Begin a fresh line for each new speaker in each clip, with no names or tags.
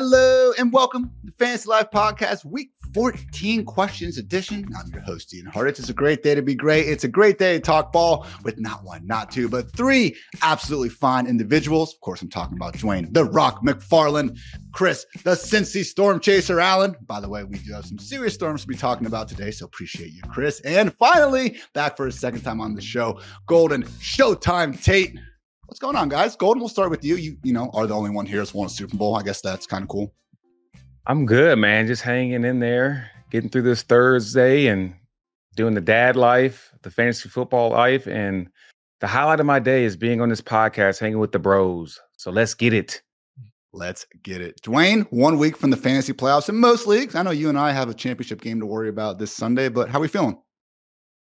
Hello and welcome to Fantasy Life Podcast, week 14 questions edition. I'm your host, Ian Hartitz. It's a great day to be great. It's a great day to talk ball with not one, not two, but three absolutely fine individuals. Of course, I'm talking about Dwain the Rock McFarland, Chris, the Cincy Storm Chaser Allen. By the way, we do have some serious storms to be talking about today, so appreciate you, Chris. And finally, back for a second time on the show, Golden Showtime Tate. What's going on, guys? Golden, we'll start with you. You, you know, are the only one here that's won a Super Bowl. I guess that's kind of cool.
I'm good, man. Just hanging in there, getting through this Thursday and doing the dad life, the fantasy football life. And the highlight of my day is being on this podcast, hanging with the bros. So let's get it.
Let's get it. Dwain, one week from the fantasy playoffs in most leagues. I know you and I have a championship game to worry about this Sunday, but how are we feeling?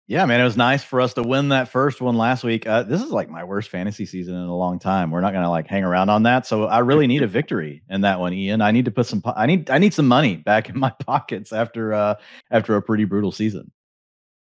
Yeah, man, it was nice for us to win that first one last week. Uh, this is like my worst fantasy season in a long time. We're not going to like hang around on that. So I really need a victory in that one, Ian. I need to put some. I need. I need some money back in my pockets after uh after a pretty brutal season.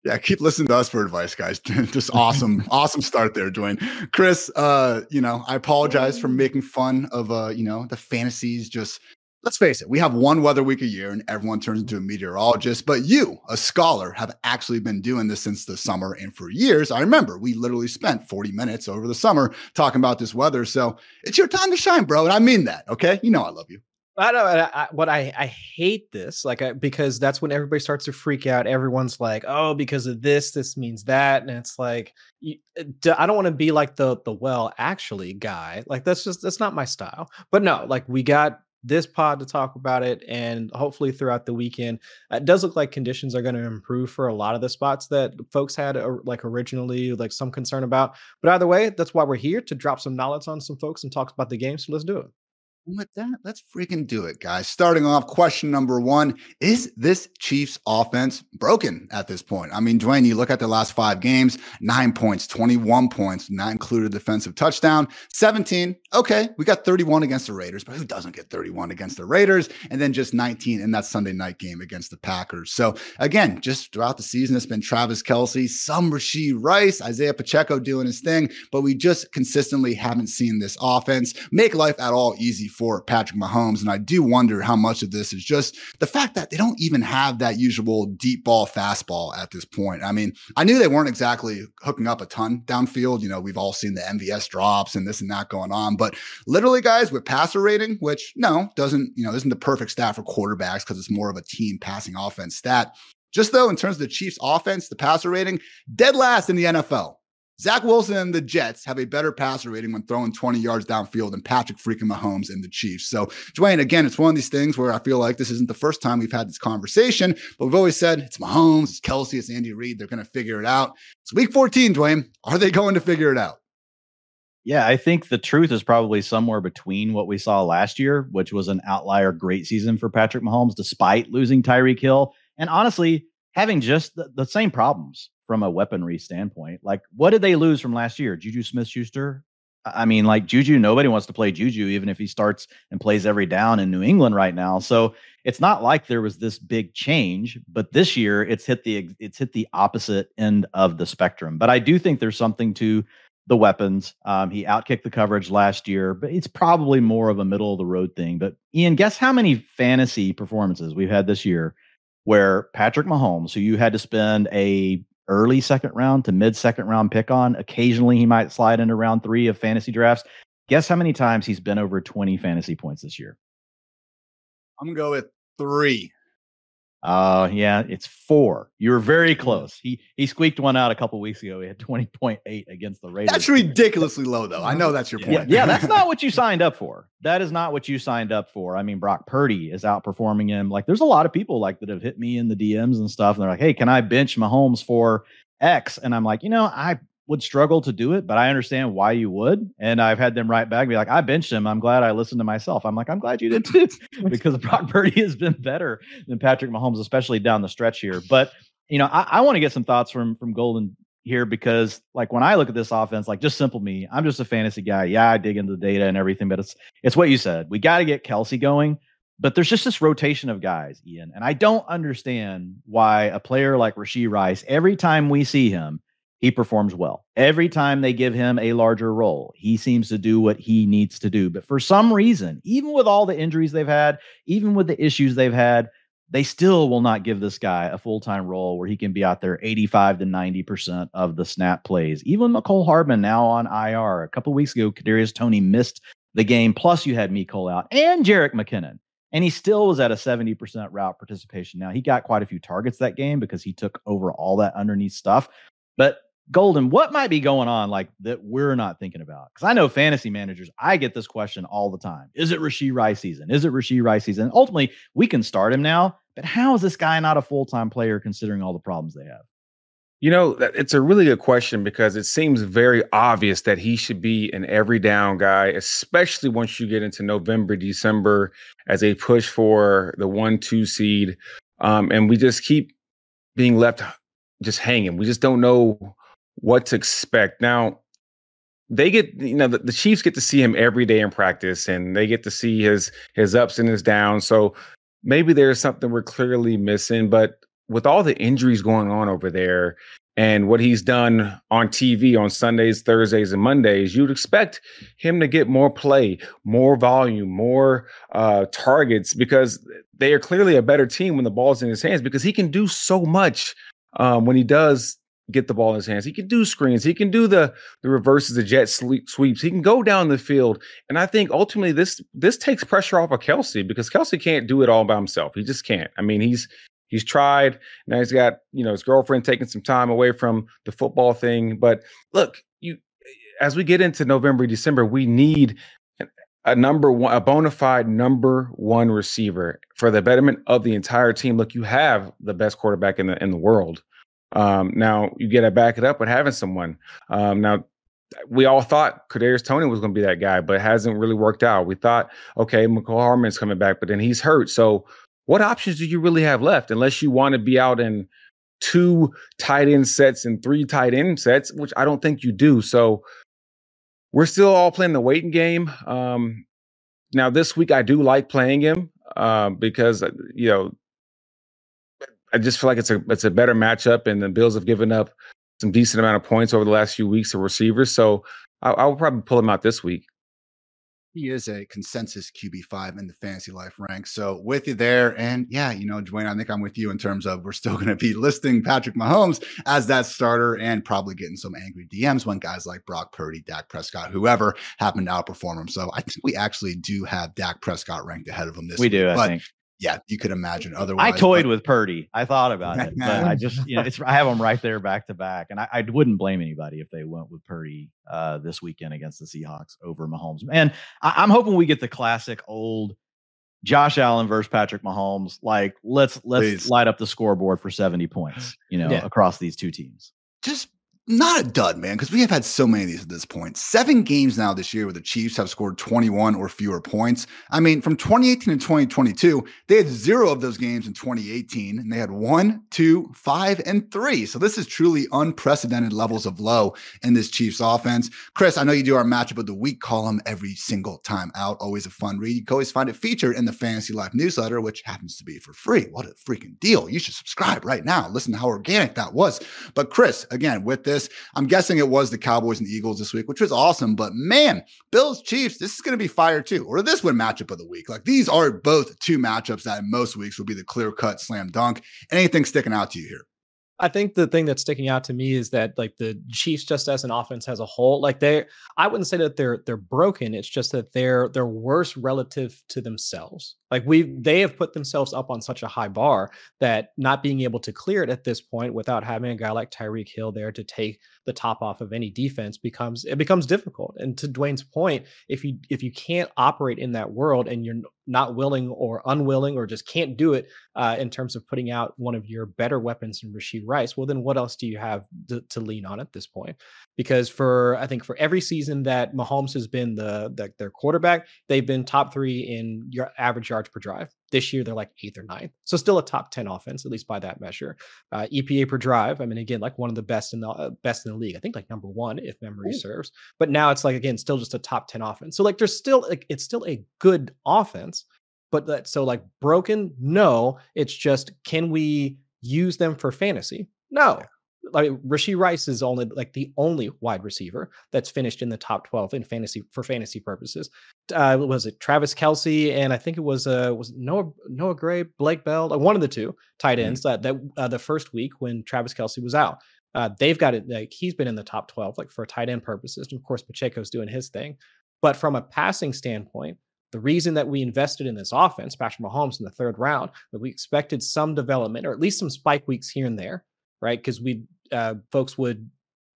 Yeah, keep listening to us for advice, guys. Just awesome, awesome start there, Dwain. Chris, uh, you know, I apologize for making fun of uh, you know, the fantasies just let's face it, we have one weather week a year and everyone turns into a meteorologist. But you, a scholar, have actually been doing this since the summer. And for years, I remember we literally spent 40 minutes over the summer talking about this weather. So it's your time to shine, bro. And I mean that. Okay. You know, I love you.
I know I, what I, I hate this like I, because that's when everybody starts to freak out. Everyone's like, "Oh, because of this, this means that," and it's like, you, uh, I don't want to be like the the well actually guy. Like that's just that's not my style. But no, like we got this pod to talk about it and hopefully throughout the weekend. It does look like conditions are going to improve for a lot of the spots that folks had uh, like originally like some concern about. But either way that's why we're here to drop some knowledge on some folks and talk about the game so let's do it
with that, let's freaking do it, guys. Starting off, question number one Is this Chiefs offense broken at this point? I mean, Dwain, you look at the last five games nine points, 21 points, not included defensive touchdown, 17. Okay, we got 31 against the Raiders, but who doesn't get 31 against the Raiders? And then just 19 in that Sunday night game against the Packers. So, again, just throughout the season, it's been Travis Kelce, some Rashee Rice, Isaiah Pacheco doing his thing, but we just consistently haven't seen this offense make life at all easy for Patrick Mahomes. And I do wonder how much of this is just the fact that they don't even have that usual deep ball fastball at this point. I mean, I knew they weren't exactly hooking up a ton downfield. You know, we've all seen the MVS drops and this and that going on. But literally, guys, with passer rating, which no, doesn't, you know, isn't the perfect stat for quarterbacks because it's more of a team passing offense stat. Just though, in terms of the Chiefs' offense, the passer rating, dead last in the NFL. Zach Wilson and the Jets have a better passer rating when throwing 20 yards downfield than Patrick freaking Mahomes and the Chiefs. So, Dwain, again, it's one of these things where I feel like this isn't the first time we've had this conversation, but we've always said it's Mahomes, it's Kelce, it's Andy Reid. They're going to figure it out. It's week 14, Dwain. Are they going to figure it out?
Yeah, I think the truth is probably somewhere between what we saw last year, which was an outlier great season for Patrick Mahomes, despite losing Tyreek Hill, and honestly, having just the, the same problems from a weaponry standpoint. Like, what did they lose from last year? Juju Smith Schuster? I mean, like Juju, nobody wants to play Juju, even if he starts and plays every down in New England right now. So it's not like there was this big change, but this year it's hit the it's hit the opposite end of the spectrum. But I do think there's something to the weapons. Um, he outkicked the coverage last year, but it's probably more of a middle of the road thing. But Ian, guess how many fantasy performances we've had this year where Patrick Mahomes, who you had to spend a early second round to mid second round pick on. Occasionally, he might slide into round three of fantasy drafts. Guess how many times he's been over 20 fantasy points this year?
I'm going to go with three.
Uh yeah, it's four. You were very close. He he squeaked one out a couple weeks ago. He had 20.8 against the Raiders.
That's ridiculously low though. I know that's your point.
Yeah, yeah, that's not what you signed up for. That is not what you signed up for. I mean, Brock Purdy is outperforming him. Like there's a lot of people like that have hit me in the DMs and stuff and they're like, "Hey, can I bench Mahomes for X?" And I'm like, "You know, I would struggle to do it, but I understand why you would. And I've had them write back be like, I benched him. I'm glad I listened to myself. I'm like, I'm glad you did too, because Brock Purdy has been better than Patrick Mahomes, especially down the stretch here. But you know, I, I want to get some thoughts from from Golden here because like when I look at this offense, like just simple me, I'm just a fantasy guy. Yeah, I dig into the data and everything, but it's it's what you said. We got to get Kelce going. But there's just this rotation of guys, Ian. And I don't understand why a player like Rashee Rice, every time we see him, he performs well. Every time they give him a larger role, he seems to do what he needs to do. But for some reason, even with all the injuries they've had, even with the issues they've had, they still will not give this guy a full time role where he can be out there 85 to 90% of the snap plays. Even Mecole Hardman now on IR. A couple weeks ago, Kadarius Toney missed the game. Plus, you had Mecole out and Jerick McKinnon. And he still was at a 70% route participation. Now, he got quite a few targets that game because he took over all that underneath stuff. But Golden, what might be going on like that we're not thinking about? Because I know fantasy managers, I get this question all the time. Is it Rashee Rice season? Is it Rashee Rice season? Ultimately, we can start him now, but how is this guy not a full time player considering all the problems they have?
You know, it's a really good question because it seems very obvious that he should be an every down guy, especially once you get into November, December as a push for the one, two seed. Um, and we just keep being left just hanging. We just don't know what to expect. Now, they get you know the, the, Chiefs get to see him every day in practice, and they get to see his his ups and his downs. So maybe there's something we're clearly missing. But with all the injuries going on over there, and what he's done on TV on Sundays, Thursdays, and Mondays, you'd expect him to get more play, more volume, more uh, targets because they are clearly a better team when the ball's in his hands because he can do so much um, when he does get the ball in his hands. He can do screens. He can do the the reverses, the jet sweeps. He can go down the field. And I think ultimately this this takes pressure off of Kelce because Kelce can't do it all by himself. He just can't. I mean, he's he's tried. Now he's got you know his girlfriend taking some time away from the football thing. But look, you as we get into November, December, we need a number one, a bona fide number one receiver for the betterment of the entire team. Look, you have the best quarterback in the in the world. Um, now you get to back it up with having someone. Um, now we all thought Kadarius Toney was going to be that guy, but it hasn't really worked out. We thought, okay, Mecole Hardman's coming back, but then he's hurt. So what options do you really have left unless you want to be out in two tight end sets and three tight end sets, which I don't think you do. So we're still all playing the waiting game. Um, now this week I do like playing him uh, because uh, you know I just feel like it's a it's a better matchup, and the Bills have given up some decent amount of points over the last few weeks to receivers. So I, I will probably pull him out this week.
He is a consensus QB5 in the fantasy life rank. So with you there. And yeah, you know, Dwain, I think I'm with you in terms of we're still going to be listing Patrick Mahomes as that starter and probably getting some angry DMs when guys like Brock Purdy, Dak Prescott, whoever happen to outperform him. So I think we actually do have Dak Prescott ranked ahead of him this week.
we
week.
do, I
but
think
yeah, you could imagine. Otherwise,
I toyed but, with Purdy. I thought about it, but I just you know it's I have them right there back to back, and I, I wouldn't blame anybody if they went with Purdy uh, this weekend against the Seahawks over Mahomes. And I, am hoping we get the classic old Josh Allen versus Patrick Mahomes. Like let's let's Please. light up the scoreboard for 70 points, you know, yeah. across these two teams.
Just not a dud, man, because we have had so many of these at this point. Seven games now this year where the Chiefs have scored 21 or fewer points. I mean, from 2018 to 2022, they had zero of those games in 2018, and they had one, two, five, and three. So this is truly unprecedented levels of low in this Chiefs offense. Chris, I know you do our matchup of the week column every single time out. Always a fun read. You can always find it featured in the Fantasy Life newsletter, which happens to be for free. What a freaking deal. You should subscribe right now. Listen to how organic that was. But Chris, again, with this, this. I'm guessing it was the Cowboys and the Eagles this week, which was awesome. But man, Bills Chiefs, this is going to be fire too, or this one matchup of the week. Like these are both two matchups that in most weeks will be the clear cut slam dunk. Anything sticking out to you here?
I think the thing that's sticking out to me is that like the Chiefs just as an offense as a whole, like they I wouldn't say that they're they're broken. It's just that they're they're worse relative to themselves. Like we they have put themselves up on such a high bar that not being able to clear it at this point without having a guy like Tyreek Hill there to take the top off of any defense becomes it becomes difficult. And to Dwain's point, if you if you can't operate in that world and you're not willing or unwilling or just can't do it uh, in terms of putting out one of your better weapons in Rashee Rice, well then what else do you have to, to lean on at this point? Because for I think for every season that Mahomes has been the, the their quarterback, they've been top three in your average yards per drive. This year, they're like eighth or ninth. So still a top 10 offense, at least by that measure. Uh, EPA per drive, I mean, again, like one of the best in the uh, best in the league. I think like number one, if memory Ooh. serves. But now it's like, again, still just a top 10 offense. So like there's still like it's still a good offense. But that so like broken, no. It's just can we use them for fantasy? No. I mean, Rice is only like the only wide receiver that's finished in the top 12 in fantasy for fantasy purposes. Uh, was it Travis Kelce and I think it was uh was Noah Noah Gray, Blake Bell, like one of the two tight mm-hmm. ends mm-hmm. that that uh, the first week when Travis Kelce was out. Uh, they've got it like he's been in the top 12 like for tight end purposes. And of course, Pacheco's doing his thing. But from a passing standpoint, the reason that we invested in this offense, Patrick Mahomes in the third round, that we expected some development or at least some spike weeks here and there, right? Because we uh, folks would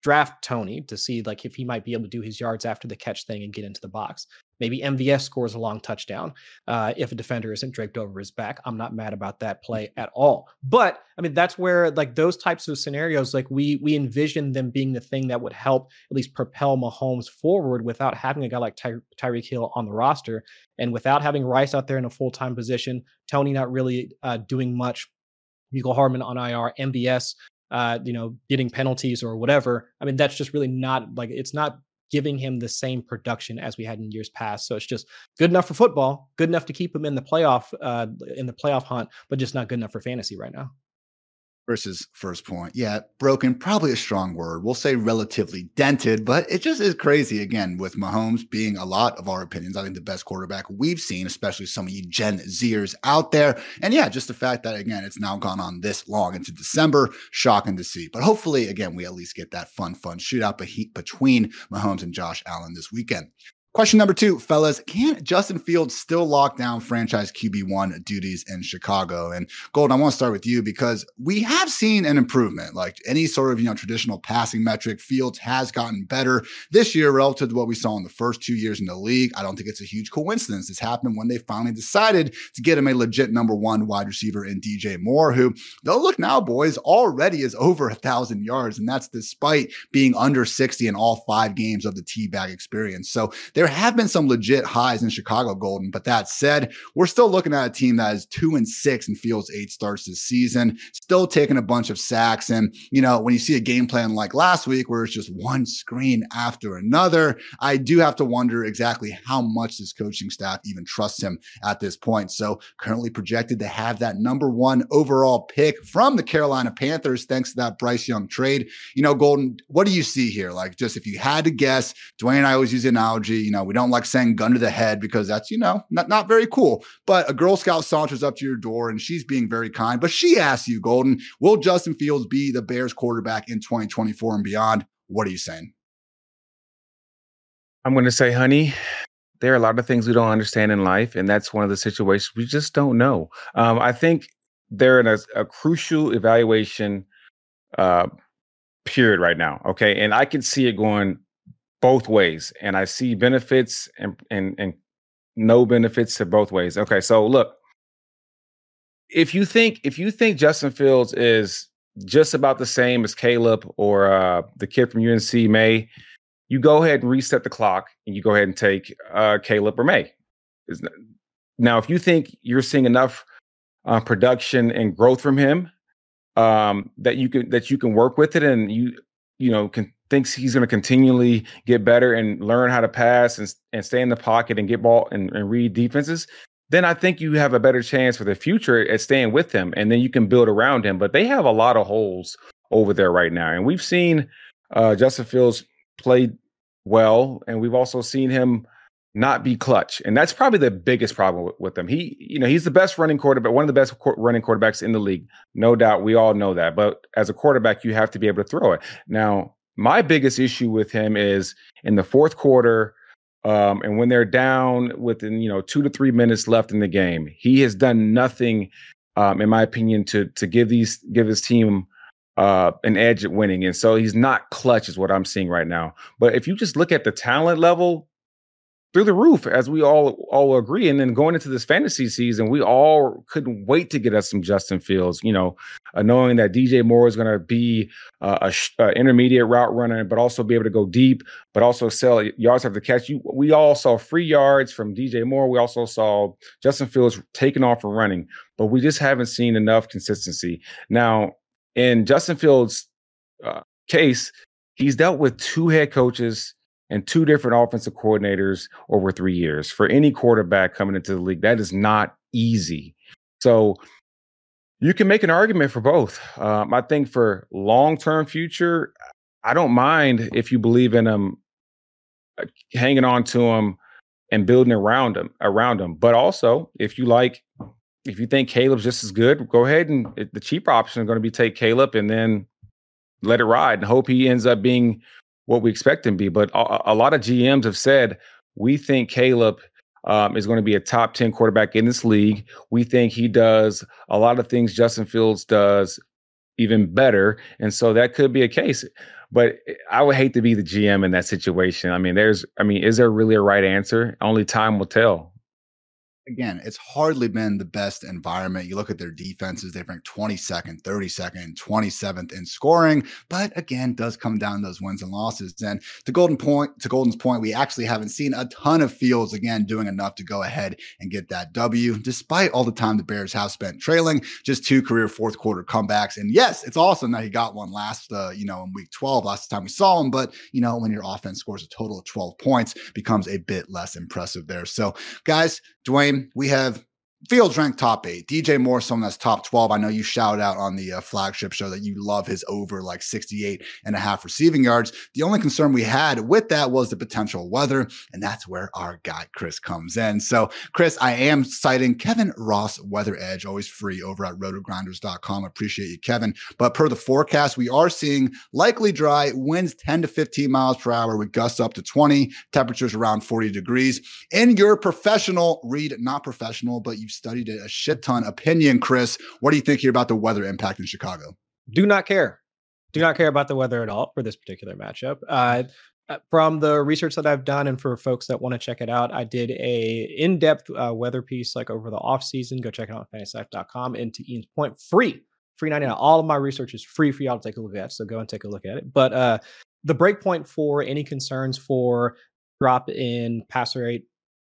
draft Toney to see like if he might be able to do his yards after the catch thing and get into the box. Maybe MVS scores a long touchdown uh, if a defender isn't draped over his back. I'm not mad about that play at all. But I mean, that's where like those types of scenarios, like we we envision them being the thing that would help at least propel Mahomes forward without having a guy like Ty- Tyreek Hill on the roster and without having Rice out there in a full time position. Toney not really uh, doing much. Mecole Hardman on IR, MVS uh, you know, getting penalties or whatever. I mean, that's just really not like it's not giving him the same production as we had in years past. So it's just good enough for football, good enough to keep him in the playoff uh, in the playoff hunt, but just not good enough for fantasy right now
versus first point. Yeah, broken, probably a strong word. We'll say relatively dented, but it just is crazy again with Mahomes being a lot of our opinions. I think the best quarterback we've seen, especially some of you Gen Zers out there. And yeah, just the fact that again, it's now gone on this long into December, shocking to see. But hopefully, again, we at least get that fun, fun shootout between Mahomes and Josh Allen this weekend. Question number two, fellas, can Justin Fields still lock down franchise QB1 duties in Chicago? And Gold, I want to start with you because we have seen an improvement. Like any sort of, you know, traditional passing metric, Fields has gotten better this year relative to what we saw in the first two years in the league. I don't think it's a huge coincidence. This happened when they finally decided to get him a legit number one wide receiver in DJ Moore, who, though look now, boys, already is over a thousand yards. And that's despite being under 60 in all five games of the T bag experience. So there there have been some legit highs in Chicago Golden, but that said, we're still looking at a team that is two and six and Fields eight starts this season, still taking a bunch of sacks. And, you know, when you see a game plan like last week where it's just one screen after another, I do have to wonder exactly how much this coaching staff even trusts him at this point. So currently projected to have that number one overall pick from the Carolina Panthers, thanks to that Bryce Young trade. You know, Golden, what do you see here? Like, just if you had to guess, Dwain I always use analogy, you know, know, we don't like saying gun to the head because that's, you know, not, not very cool. But a Girl Scout saunters up to your door and she's being very kind. But she asks you, Golden, will Justin Fields be the Bears quarterback in 2024 and beyond? What are you saying?
I'm going to say, honey, there are a lot of things we don't understand in life. And that's one of the situations we just don't know. Um, I think they're in a, a crucial evaluation uh, period right now. Okay. And I can see it going both ways, and I see benefits and and and no benefits to both ways. Okay, so look, if you think if you think Justin Fields is just about the same as Caleb or uh, the kid from UNC Maye, you go ahead and reset the clock and you go ahead and take uh, Caleb or Maye. Now, if you think you're seeing enough uh, production and growth from him um, that you can that you can work with it and you you know can thinks he's going to continually get better and learn how to pass and, and stay in the pocket and get ball and, and read defenses, then I think you have a better chance for the future at staying with him. And then you can build around him. But they have a lot of holes over there right now. And we've seen uh, Justin Fields play well, and we've also seen him not be clutch. And that's probably the biggest problem with, with him. He, you know, he's the best running quarterback, one of the best running quarterbacks in the league. No doubt. We all know that. But as a quarterback, you have to be able to throw it. Now, my biggest issue with him is in the fourth quarter, um, and when they're down within you know two to three minutes left in the game, he has done nothing, um, in my opinion, to to give these give his team uh, an edge at winning. And so he's not clutch, is what I'm seeing right now. But if you just look at the talent level, through the roof, as we all all agree. And then going into this fantasy season, we all couldn't wait to get us some Justin Fields. You know, uh, knowing that DJ Moore is going to be uh, a, sh- a, intermediate route runner, but also be able to go deep, but also sell yards after the catch. You, we all saw free yards from DJ Moore. We also saw Justin Fields taking off and running, but we just haven't seen enough consistency. Now, in Justin Fields' uh, case, he's dealt with two head coaches and two different offensive coordinators over three years. For any quarterback coming into the league, that is not easy. So You can make an argument for both. Um, I think for long term future, I don't mind if you believe in them, uh, hanging on to them and building around them around them. But also, if you like, if you think Caleb's just as good, go ahead and the cheaper option is going to be take Caleb and then let it ride and hope he ends up being what we expect him to be. But a, a lot of GMs have said we think Caleb um, is going to be a top 10 quarterback in this league. We think he does a lot of things Justin Fields does even better. And so that could be a case. But I would hate to be the GM in that situation. I mean, there's, I mean, is there really a right answer? Only time will tell
again, it's hardly been the best environment. You look at their defenses, they rank 22nd, 32nd, 27th in scoring, but again, does come down those wins and losses. And to Golden Point, to Golden's point, we actually haven't seen a ton of Fields again doing enough to go ahead and get that W, despite all the time the Bears have spent trailing, just two career fourth quarter comebacks. And yes, it's awesome that he got one last, uh, you know, in week 12, last time we saw him. But, you know, when your offense scores a total of 12 points, becomes a bit less impressive there. So, guys, Dwain, we have Fields ranked top eight. DJ Moore, someone that's top 12. I know you shout out on the uh, flagship show that you love his over like 68 and a half receiving yards. The only concern we had with that was the potential weather, and that's where our guy Chris comes in. So, Chris, I am citing Kevin Roth Weather Edge, always free over at rotogrinders.com. Appreciate you, Kevin. But per the forecast, we are seeing likely dry winds 10 to 15 miles per hour with gusts up to 20, temperatures around 40 degrees. In your professional read, not professional, but you studied it a shit ton. Opinion, Chris, what do you think here about the weather impact in Chicago?
Do not care. Do not care about the weather at all for this particular matchup. Uh, uh from the research that I've done, and for folks that want to check it out, I did a in-depth uh, weather piece like over the off season. Go check it out on fantasylife.com. And to Ian's point, free, free 99. All of my research is free for y'all to take a look at. So go and take a look at it. But uh, the breakpoint for any concerns for drop in passer rate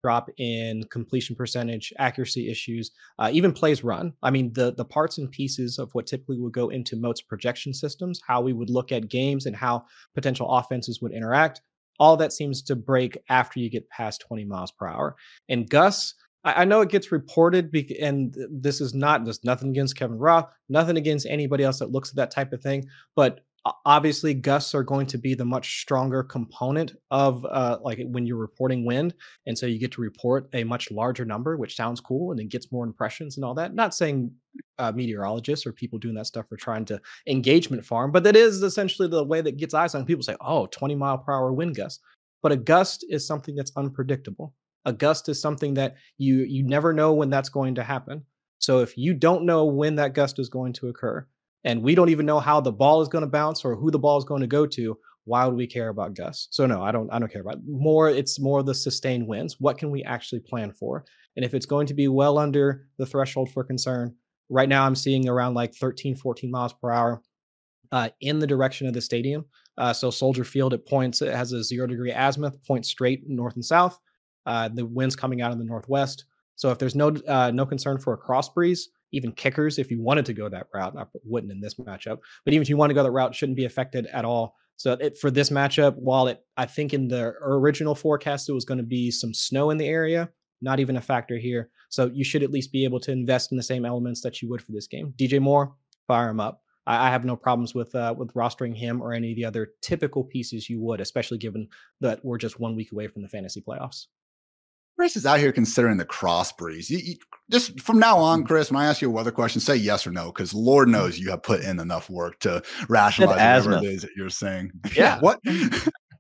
drop in completion percentage, accuracy issues, uh, even plays run. I mean, the the parts and pieces of what typically would go into Moat's projection systems, how we would look at games and how potential offenses would interact. All that seems to break after you get past 20 miles per hour. And Gus, I, know it gets reported, and this is not just nothing against Kevin Roth, nothing against anybody else that looks at that type of thing. But obviously gusts are going to be the much stronger component of uh, like when you're reporting wind and so you get to report a much larger number which sounds cool and it gets more impressions and all that. Not saying uh, meteorologists or people doing that stuff are trying to engagement farm but that is essentially the way that gets eyes on people say oh 20 mile per hour wind gust but a gust is something that's unpredictable. A gust is something that you you never know when that's going to happen. So if you don't know when that gust is going to occur and we don't even know how the ball is going to bounce or who the ball is going to go to why would we care about gus? So no i don't i don't care about it. more it's more the sustained wins. What can we actually plan for? And if it's going to be well under the threshold for concern right now i'm seeing around like 13 14 miles per hour uh, in the direction of the stadium. Uh, so soldier field it points it has a zero degree azimuth points straight north and south uh, the winds coming out of the northwest. So if there's no uh, no concern for a cross breeze even kickers, if you wanted to go that route, I wouldn't in this matchup, but even if you want to go that route, shouldn't be affected at all. So it, for this matchup, while it, I think in the original forecast, it was going to be some snow in the area, not even a factor here. So you should at least be able to invest in the same elements that you would for this game. DJ Moore, fire him up. I, I have no problems with uh, with rostering him or any of the other typical pieces you would, especially given that we're just one week away from the fantasy playoffs.
Chris is out here considering the cross breeze. You, you, just from now on, mm. Chris, when I ask you a weather question, say yes or no, because Lord mm. knows you have put in enough work to rationalize whatever it is that you're saying.
Yeah.
what?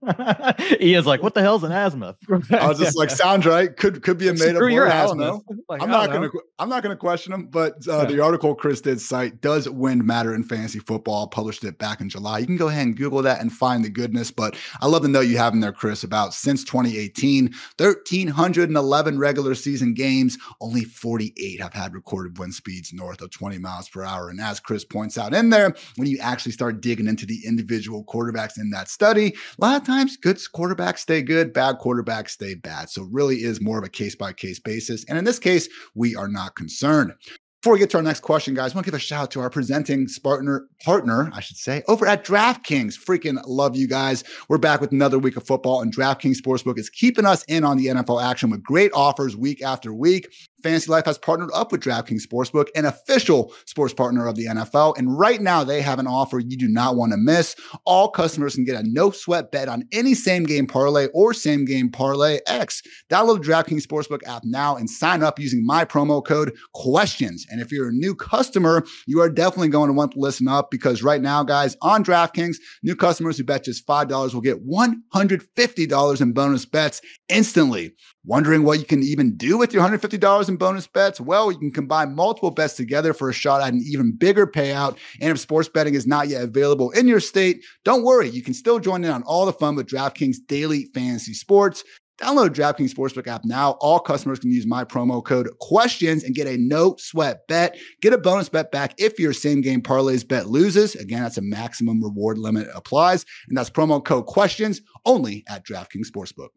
Ian's like, what the hell's an azimuth?
I was just like, sounds right. Could could be a made up word. Your I don't know. Like, I'm not gonna I'm not gonna question him. But uh, yeah. the article Chris did cite does wind matter in fantasy football. Published it back in July. You can go ahead and Google that and find the goodness. But I love the note you have in there, Chris, about since 2018, 1,311 regular season games, only 48 have had recorded wind speeds north of 20 miles per hour. And as Chris points out in there, when you actually start digging into the individual quarterbacks in that study, a lot of times good quarterbacks stay good, bad quarterbacks stay bad. So really is more of a case by case basis. And in this case, we are not concerned. Before we get to our next question, guys, I want to give a shout out to our presenting partner, partner, I should say, over at DraftKings. Freaking love you guys. We're back with another week of football, and DraftKings Sportsbook is keeping us in on the NFL action with great offers week after week. Fantasy Life has partnered up with DraftKings Sportsbook, an official sports partner of the NFL. And right now, they have an offer you do not want to miss. All customers can get a no sweat bet on any same game parlay or same game parlay X. Download the DraftKings Sportsbook app now and sign up using my promo code questions. And if you're a new customer, you are definitely going to want to listen up because right now, guys, on DraftKings, new customers who bet just $5 will get $150 in bonus bets instantly. Wondering what you can even do with your $150 in bonus bets? Well, you can combine multiple bets together for a shot at an even bigger payout. And if sports betting is not yet available in your state, don't worry. You can still join in on all the fun with DraftKings Daily Fantasy Sports. Download DraftKings Sportsbook app now. All customers can use my promo code questions and get a no sweat bet. Get a bonus bet back if your same game parlays bet loses. Again, that's a maximum reward limit applies. And that's promo code questions only at DraftKings Sportsbook.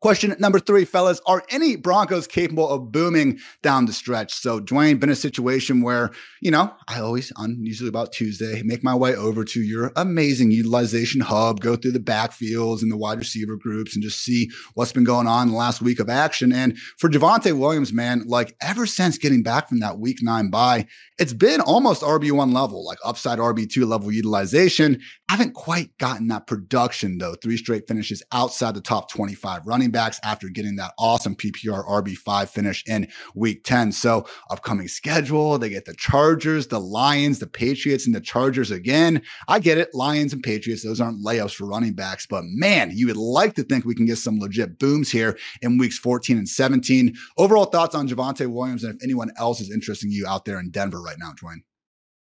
Question number three, fellas. Are any Broncos capable of booming down the stretch? So, Dwain, been a situation where, you know, I always, on usually about Tuesday, make my way over to your amazing utilization hub, go through the backfields and the wide receiver groups and just see what's been going on the last week of action. And for Javonte Williams, man, like ever since getting back from that week nine bye, it's been almost RB1 level, like upside RB2 level utilization. Haven't quite gotten that production though. Three straight finishes outside the top 25 running backs after getting that awesome PPR RB5 finish in week 10. So, upcoming schedule, they get the Chargers, the Lions, the Patriots, and the Chargers again. I get it. Lions and Patriots, those aren't layups for running backs, but man, you would like to think we can get some legit booms here in weeks 14 and 17. Overall thoughts on Javonte Williams and if anyone else is interesting you out there in Denver right now, Dwain?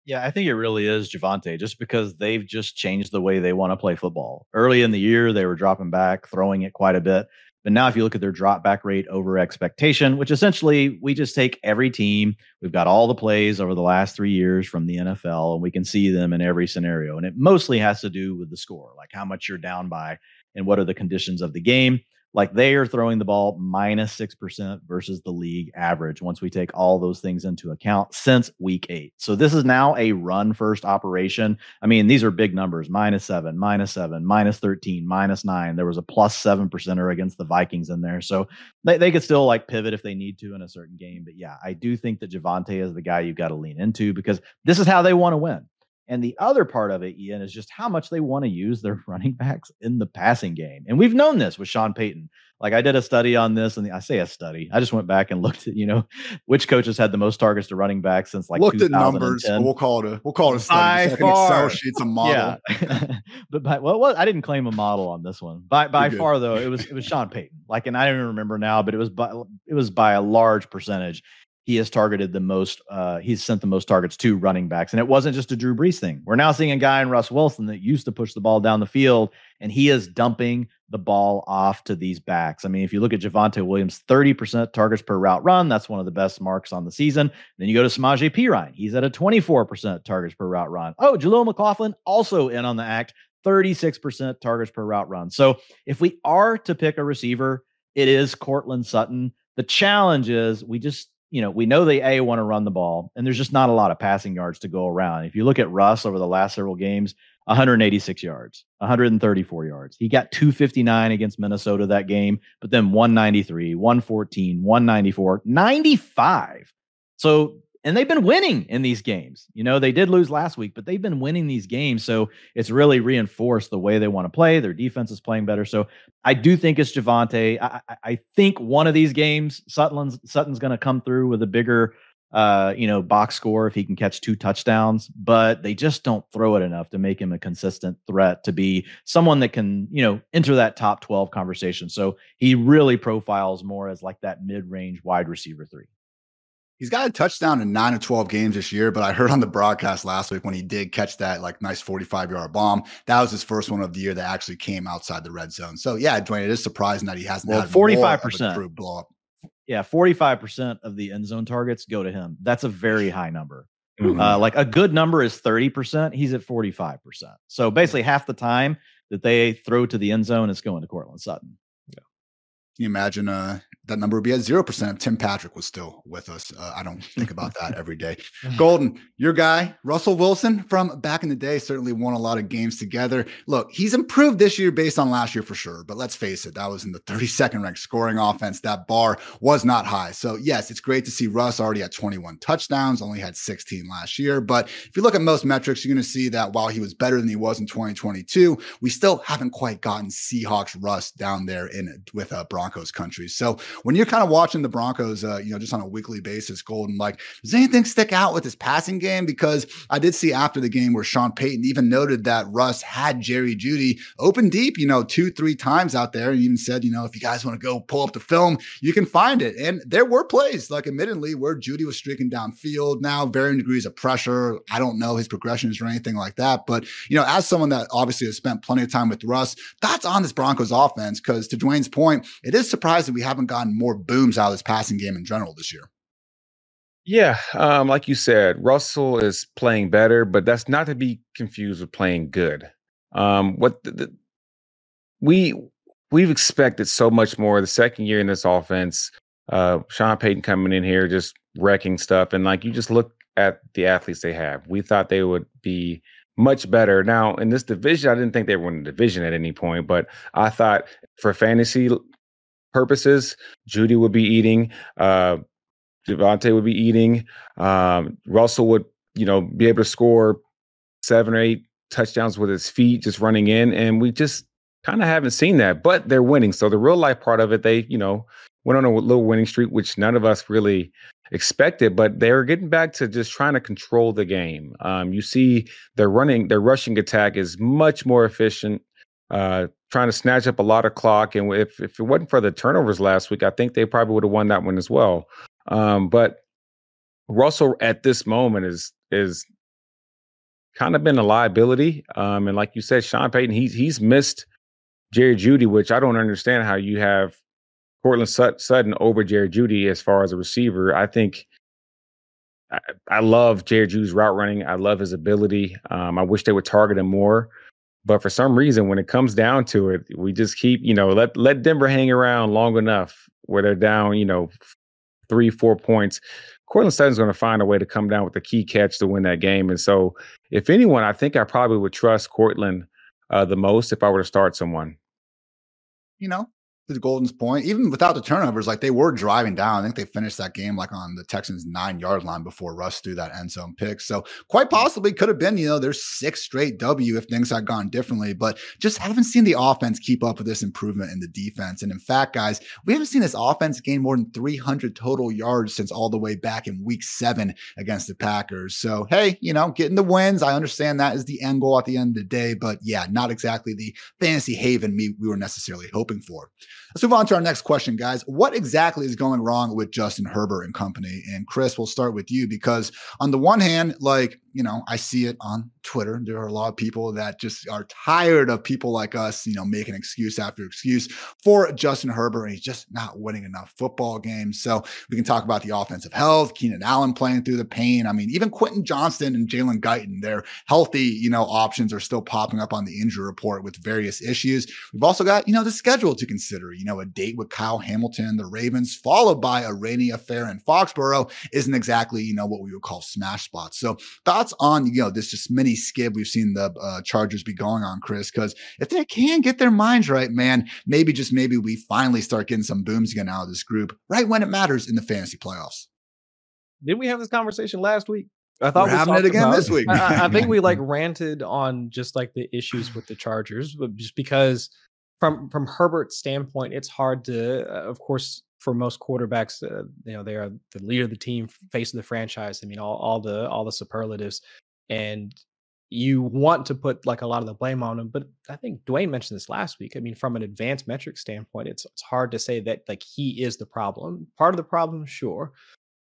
Yeah, I think it really is Javonte, just because they've just changed the way they want to play football. Early in the year, they were dropping back, throwing it quite a bit. But now, if you look at their drop back rate over expectation, which essentially we just take every team, we've got all the plays over the last three years from the NFL, and we can see them in every scenario. And it mostly has to do with the score, like how much you're down by and what are the conditions of the game like they are throwing the ball minus 6% versus the league average once we take all those things into account since week eight. So this is now a run first operation. I mean, these are big numbers minus seven, minus seven, minus 13, minus nine. There was a plus seven percenter against the Vikings in there. So they, they could still like pivot if they need to in a certain game. But yeah, I do think that Javonte is the guy you've got to lean into because this is how they want to win. And the other part of it, Ian, is just how much they want to use their running backs in the passing game. And we've known this with Sean Payton. Like I did a study on this, and I say a study. I just went back and looked at, you know, which coaches had the most targets to running back since like
looked at numbers. We'll call it a we'll call it a study.
By far,
Excel sheets a model.
Yeah. but by well, well, I didn't claim a model on this one. By by far though, it was it was Sean Payton. Like, and I don't even remember now, but it was by it was by a large percentage he has targeted the most, uh, he's sent the most targets to running backs. And it wasn't just a Drew Brees thing. We're now seeing a guy in Russ Wilson that used to push the ball down the field, and he is dumping the ball off to these backs. I mean, if you look at Javonte Williams, 30% targets per route run, that's one of the best marks on the season. Then you go to Samaje Perine, he's at a 24% targets per route run. Oh, Jaleel McLaughlin also in on the act, 36% targets per route run. So if we are to pick a receiver, it is Courtland Sutton. The challenge is we just you know, we know they a want to run the ball, and there's just not a lot of passing yards to go around. If you look at Russ over the last several games, 186 yards, 134 yards. He got 259 against Minnesota that game, but then 193, 114, 194, 95. So and they've been winning in these games. You know, they did lose last week, but they've been winning these games. So it's really reinforced the way they want to play. Their defense is playing better. So I do think it's Javonte. I, I think one of these games, Sutton's Sutton's going to come through with a bigger, uh, you know, box score if he can catch two touchdowns. But they just don't throw it enough to make him a consistent threat to be someone that can, you know, enter that top twelve conversation. So he really profiles more as like that mid range wide receiver three.
He's got a touchdown in nine of 12 games this year, but I heard on the broadcast last week when he did catch that like nice 45 yard bomb, that was his first one of the year that actually came outside the red zone. So yeah, Dwain, it is surprising that he hasn't
well, 45%. blow up. Yeah, 45% of the end zone targets go to him. That's a very high number. Mm-hmm. Uh, like a good number is 30%. He's at 45%. So basically half the time that they throw to the end zone is going to Courtland Sutton. Yeah.
Can you imagine uh that number would be at 0% if Tim Patrick was still with us. Uh, I don't think about that every day. Golden, your guy, Russell Wilson from back in the day, certainly won a lot of games together. Look, he's improved this year based on last year for sure. But let's face it, that was in the 32nd ranked scoring offense. That bar was not high. So, yes, it's great to see Russ already at 21 touchdowns, only had 16 last year. But if you look at most metrics, you're going to see that while he was better than he was in 2022, we still haven't quite gotten Seahawks Russ down there in with uh, Broncos country. So, when you're kind of watching the Broncos, uh, you know, just on a weekly basis, Golden, like, does anything stick out with his passing game? Because I did see after the game where Sean Payton even noted that Russ had Jerry Jeudy open deep, you know, two, three times out there, and even said, you know, if you guys want to go pull up the film, you can find it. And there were plays, like, admittedly, where Jeudy was streaking downfield. Now, varying degrees of pressure. I don't know his progressions or anything like that, but you know, as someone that obviously has spent plenty of time with Russ, that's on this Broncos offense. Because to Dwain's point, it is surprising we haven't gotten more booms out of this passing game in general this year.
Yeah, um, like you said, Russell is playing better, but that's not to be confused with playing good. Um, what the, the, we we've expected so much more the second year in this offense. Uh, Sean Payton coming in here just wrecking stuff, and like you just look at the athletes they have. We thought they would be much better. Now in this division, I didn't think they were in the division at any point, but I thought for fantasy purposes, Jeudy would be eating. Uh, Davante would be eating. Um, Russell would, you know, be able to score seven or eight touchdowns with his feet just running in. And we just kind of haven't seen that, but they're winning. So the real life part of it, they, you know, went on a little winning streak, which none of us really expected, but they're getting back to just trying to control the game. Um, you see their running, their rushing attack is much more efficient. Uh, trying to snatch up a lot of clock, and if if it wasn't for the turnovers last week, I think they probably would have won that one as well. Um, but Russell at this moment is is kind of been a liability. Um, and like you said, Sean Payton, he's he's missed Jerry Jeudy, which I don't understand how you have Courtland Sutton over Jerry Jeudy as far as a receiver. I think I, I love Jerry Jeudy's route running. I love his ability. Um, I wish they would target him more. But for some reason, when it comes down to it, we just keep, you know, let let Denver hang around long enough where they're down, you know, three, four points, Courtland Sutton's going to find a way to come down with the key catch to win that game. And so, if anyone, I think I probably would trust Courtland uh, the most if I were to start someone.
You know, to Golden's point, even without the turnovers, like they were driving down. I think they finished that game like on the Texans nine yard line before Russ threw that end zone pick. So quite possibly could have been, you know, their sixth straight W if things had gone differently. But just haven't seen the offense keep up with this improvement in the defense. And in fact, guys, we haven't seen this offense gain more than 300 total yards since all the way back in week seven against the Packers. So, hey, you know, getting the wins. I understand that is the end goal at the end of the day. But yeah, not exactly the fantasy haven we were necessarily hoping for. Let's move on to our next question, guys. What exactly is going wrong with Justin Herbert and company? And Chris, we'll start with you because on the one hand, like you know, I see it on Twitter. There are a lot of people that just are tired of people like us, you know, making excuse after excuse for Justin Herbert, and he's just not winning enough football games. So we can talk about the offensive health, Keenan Allen playing through the pain. I mean, even Quentin Johnston and Jalen Guyton, their healthy, you know, options are still popping up on the injury report with various issues. We've also got, you know, the schedule to consider. You know, a date with Kyle Hamilton, the Ravens, followed by a rainy affair in Foxborough, isn't exactly, you know, what we would call smash spots. So the thoughts on you know this just mini skid we've seen the uh, Chargers be going on, Chris? Because if they can get their minds right, man, maybe just maybe we finally start getting some booms again out of this group right when it matters in the fantasy playoffs.
Didn't we have this conversation last week? I thought
We're we having it again this week.
I, I, think we like ranted on just like the issues with the Chargers, but just because from from Herbert's standpoint, it's hard to, uh, of course, for most quarterbacks, uh, you know, they are the leader of the team, face of the franchise. I mean, all, all the all the superlatives, and you want to put like a lot of the blame on him. But I think Dwain mentioned this last week. I mean, from an advanced metric standpoint, it's it's hard to say that like he is the problem. Part of the problem, sure,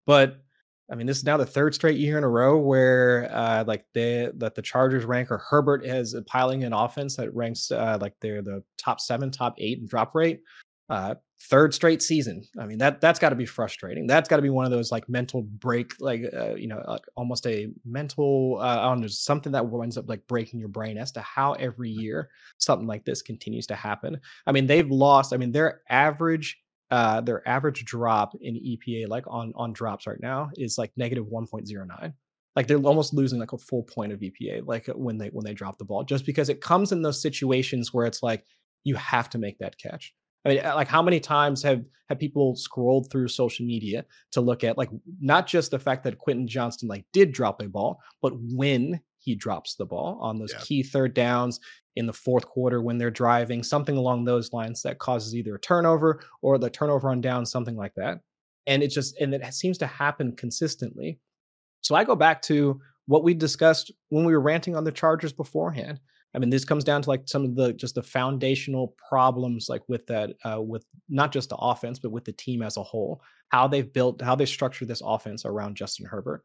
but I mean, this is now the third straight year in a row where uh, like the that the Chargers rank or Herbert is piling an offense that ranks uh, like they're the top seven, top eight in drop rate uh, third straight season. I mean that that's got to be frustrating. That's got to be one of those like mental break, like uh, you know, like almost a mental. Uh, I don't know, something that winds up like breaking your brain as to how every year something like this continues to happen. I mean, they've lost. I mean, their average uh, their average drop in EPA, like on on drops right now, is like negative 1.09. Like they're almost losing like a full point of EPA, like when they when they drop the ball, just because it comes in those situations where it's like you have to make that catch. I mean, uh, like how many times have have people scrolled through social media to look at like not just the fact that Quentin Johnston like did drop a ball, but when he drops the ball on those yeah. key third downs in the fourth quarter when they're driving, something along those lines that causes either a turnover or the turnover on down, something like that. And it just and it seems to happen consistently. So I go back to what we discussed when we were ranting on the Chargers beforehand. I mean, this comes down to like some of the just the foundational problems, like with that, uh, with not just the offense, but with the team as a whole, how they've built, how they structured this offense around Justin Herbert.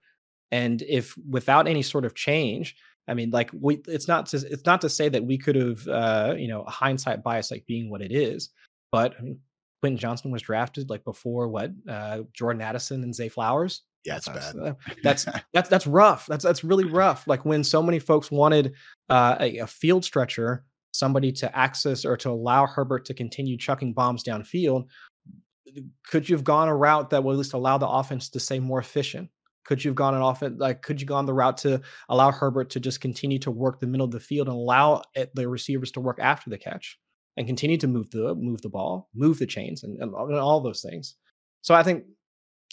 And if without any sort of change, I mean, like we, it's not to, it's not to say that we could have, uh, you know, a hindsight bias like being what it is, but I mean, Quentin Johnston was drafted like before what uh, Jordan Addison and Zay Flowers.
Yeah, it's bad.
Uh, that's that's that's rough. That's that's really rough. Like when so many folks wanted uh, a, a, field stretcher, somebody to access or to allow Herbert to continue chucking bombs downfield. Could you have gone a route that would at least allow the offense to stay more efficient? Could you have gone an offense like could you gone the route to allow Herbert to just continue to work the middle of the field and allow it, the receivers to work after the catch and continue to move the move the ball, move the chains, and, and all those things. So I think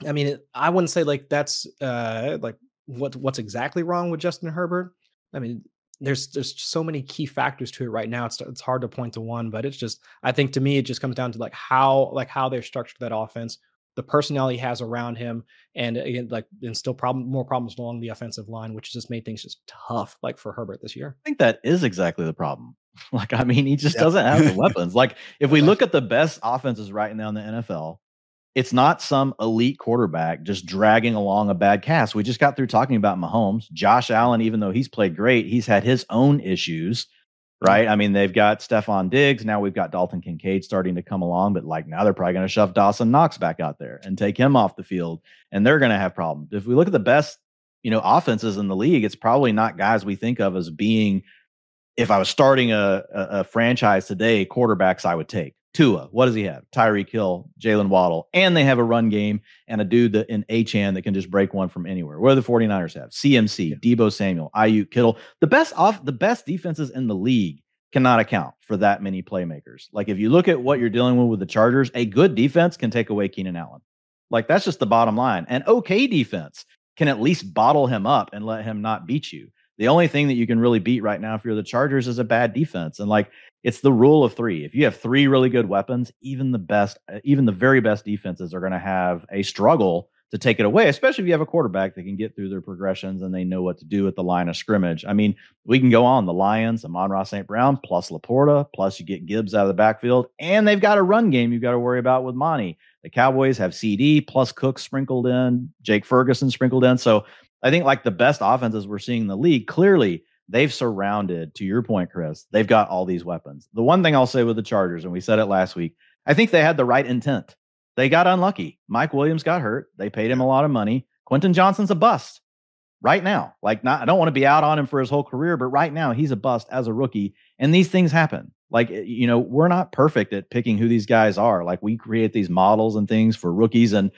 I mean, I wouldn't say like that's uh like what what's exactly wrong with Justin Herbert. I mean, there's there's so many key factors to it right now. It's it's hard to point to one, but it's just I think to me it just comes down to like how like how they're structured that offense, the personnel he has around him, and again like and still problem more problems along the offensive line, which just made things just tough like for Herbert this year.
I think that is exactly the problem. Like I mean, he just doesn't have the weapons. Like if we look at the best offenses right now in the NFL, it's not some elite quarterback just dragging along a bad cast. We just got through talking about Mahomes. Josh Allen, even though he's played great, he's had his own issues, right? I mean, they've got Stefon Diggs. Now we've got Dalton Kincaid starting to come along, but like now they're probably going to shove Dawson Knox back out there and take him off the field, and they're going to have problems. If we look at the best, you know, offenses in the league, it's probably not guys we think of as being. If I was starting a, a, a franchise today, quarterbacks I would take Tua, what does he have? Tyreek Hill, Jaylen Waddle, and they have a run game and a dude that in Achane that can just break one from anywhere. What do the 49ers have? CMC, yeah. Deebo Samuel, Aiyuk, Kittle. The best off the best defenses in the league cannot account for that many playmakers. Like if you look at what you're dealing with with the Chargers, a good defense can take away Keenan Allen. Like that's just the bottom line. An okay defense can at least bottle him up and let him not beat you. The only thing that you can really beat right now if you're the Chargers is a bad defense. And like it's the rule of three. If you have three really good weapons, even the best, uh, even the very best defenses are going to have a struggle to take it away, especially if you have a quarterback that can get through their progressions and they know what to do at the line of scrimmage. I mean, we can go on the Lions, Amon-Ra St. Brown, plus LaPorta, plus you get Gibbs out of the backfield, and they've got a run game you've got to worry about with Monty. The Cowboys have CD plus Cook sprinkled in, Jake Ferguson sprinkled in. So I think like the best offenses we're seeing in the league, clearly they've surrounded, to your point, Chris, they've got all these weapons. The one thing I'll say with the Chargers, and we said it last week, I think they had the right intent. They got unlucky. Mike Williams got hurt. They paid him a lot of money. Quentin Johnston's a bust right now. Like, not I don't want to be out on him for his whole career, but right now he's a bust as a rookie. And these things happen. Like, eh, you know, we're not perfect at picking who these guys are. Like, we create these models and things for rookies, and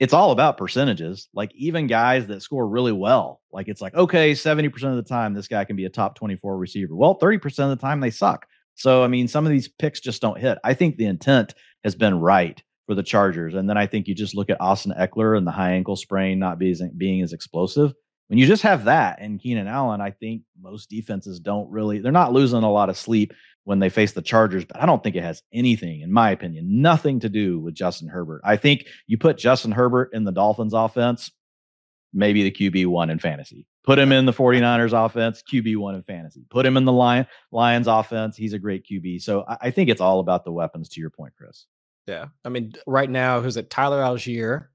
it's all about percentages. Like even guys that score really well, like it's like, okay, 70% of the time this guy can be a top 24 receiver. Well, 30% of the time they suck. So, I mean, some of these picks just don't hit. I think the intent has been right for the Chargers. And then I think you just look at Austin Ekeler and the high ankle sprain not being, being as explosive. When you just have that and Keenan Allen, I think most defenses don't really, they're not losing a lot of sleep when they face the Chargers, but I don't think it has anything, in my opinion, nothing to do with Justin Herbert. I think you put Justin Herbert in the Dolphins offense, maybe the QB one in fantasy. Put him in the 49ers offense, QB one in fantasy. Put him in the Lion, Lions offense, he's a great QB. So I, I think it's all about the weapons, to your point, Chris.
Yeah. I mean, right now, who's it? Tyler Allgeier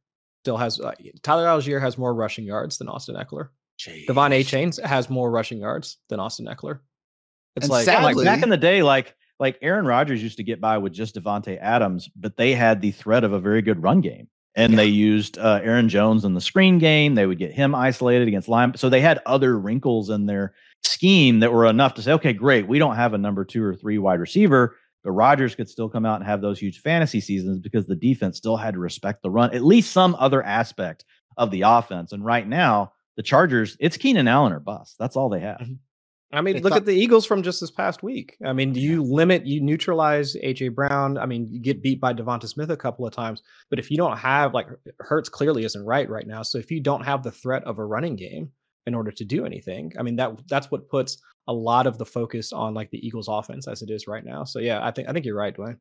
still has, uh, Tyler Allgeier has more rushing yards than Austin Ekeler. Jeez. De'Von Achane has more rushing yards than Austin Ekeler.
It's and like, sadly, like back in the day, like like Aaron Rodgers used to get by with just Davante Adams, but they had the threat of a very good run game. And yeah. they used uh, Aaron Jones in the screen game. They would get him isolated against line. So they had other wrinkles in their scheme that were enough to say, okay, great. We don't have a number two or three wide receiver, but Rodgers could still come out and have those huge fantasy seasons because the defense still had to respect the run, at least some other aspect of the offense. And right now, the Chargers, it's Keenan Allen or bust. That's all they have.
Mm-hmm. I mean, look at the Eagles from just this past week. I mean, do you limit, you neutralize AJ Brown. I mean, you get beat by DeVonta Smith a couple of times, but if you don't have like Hurts clearly isn't right right now. So if you don't have the threat of a running game in order to do anything, I mean that that's what puts a lot of the focus on like the Eagles offense as it is right now. So yeah, I think I think you're right, Dwain.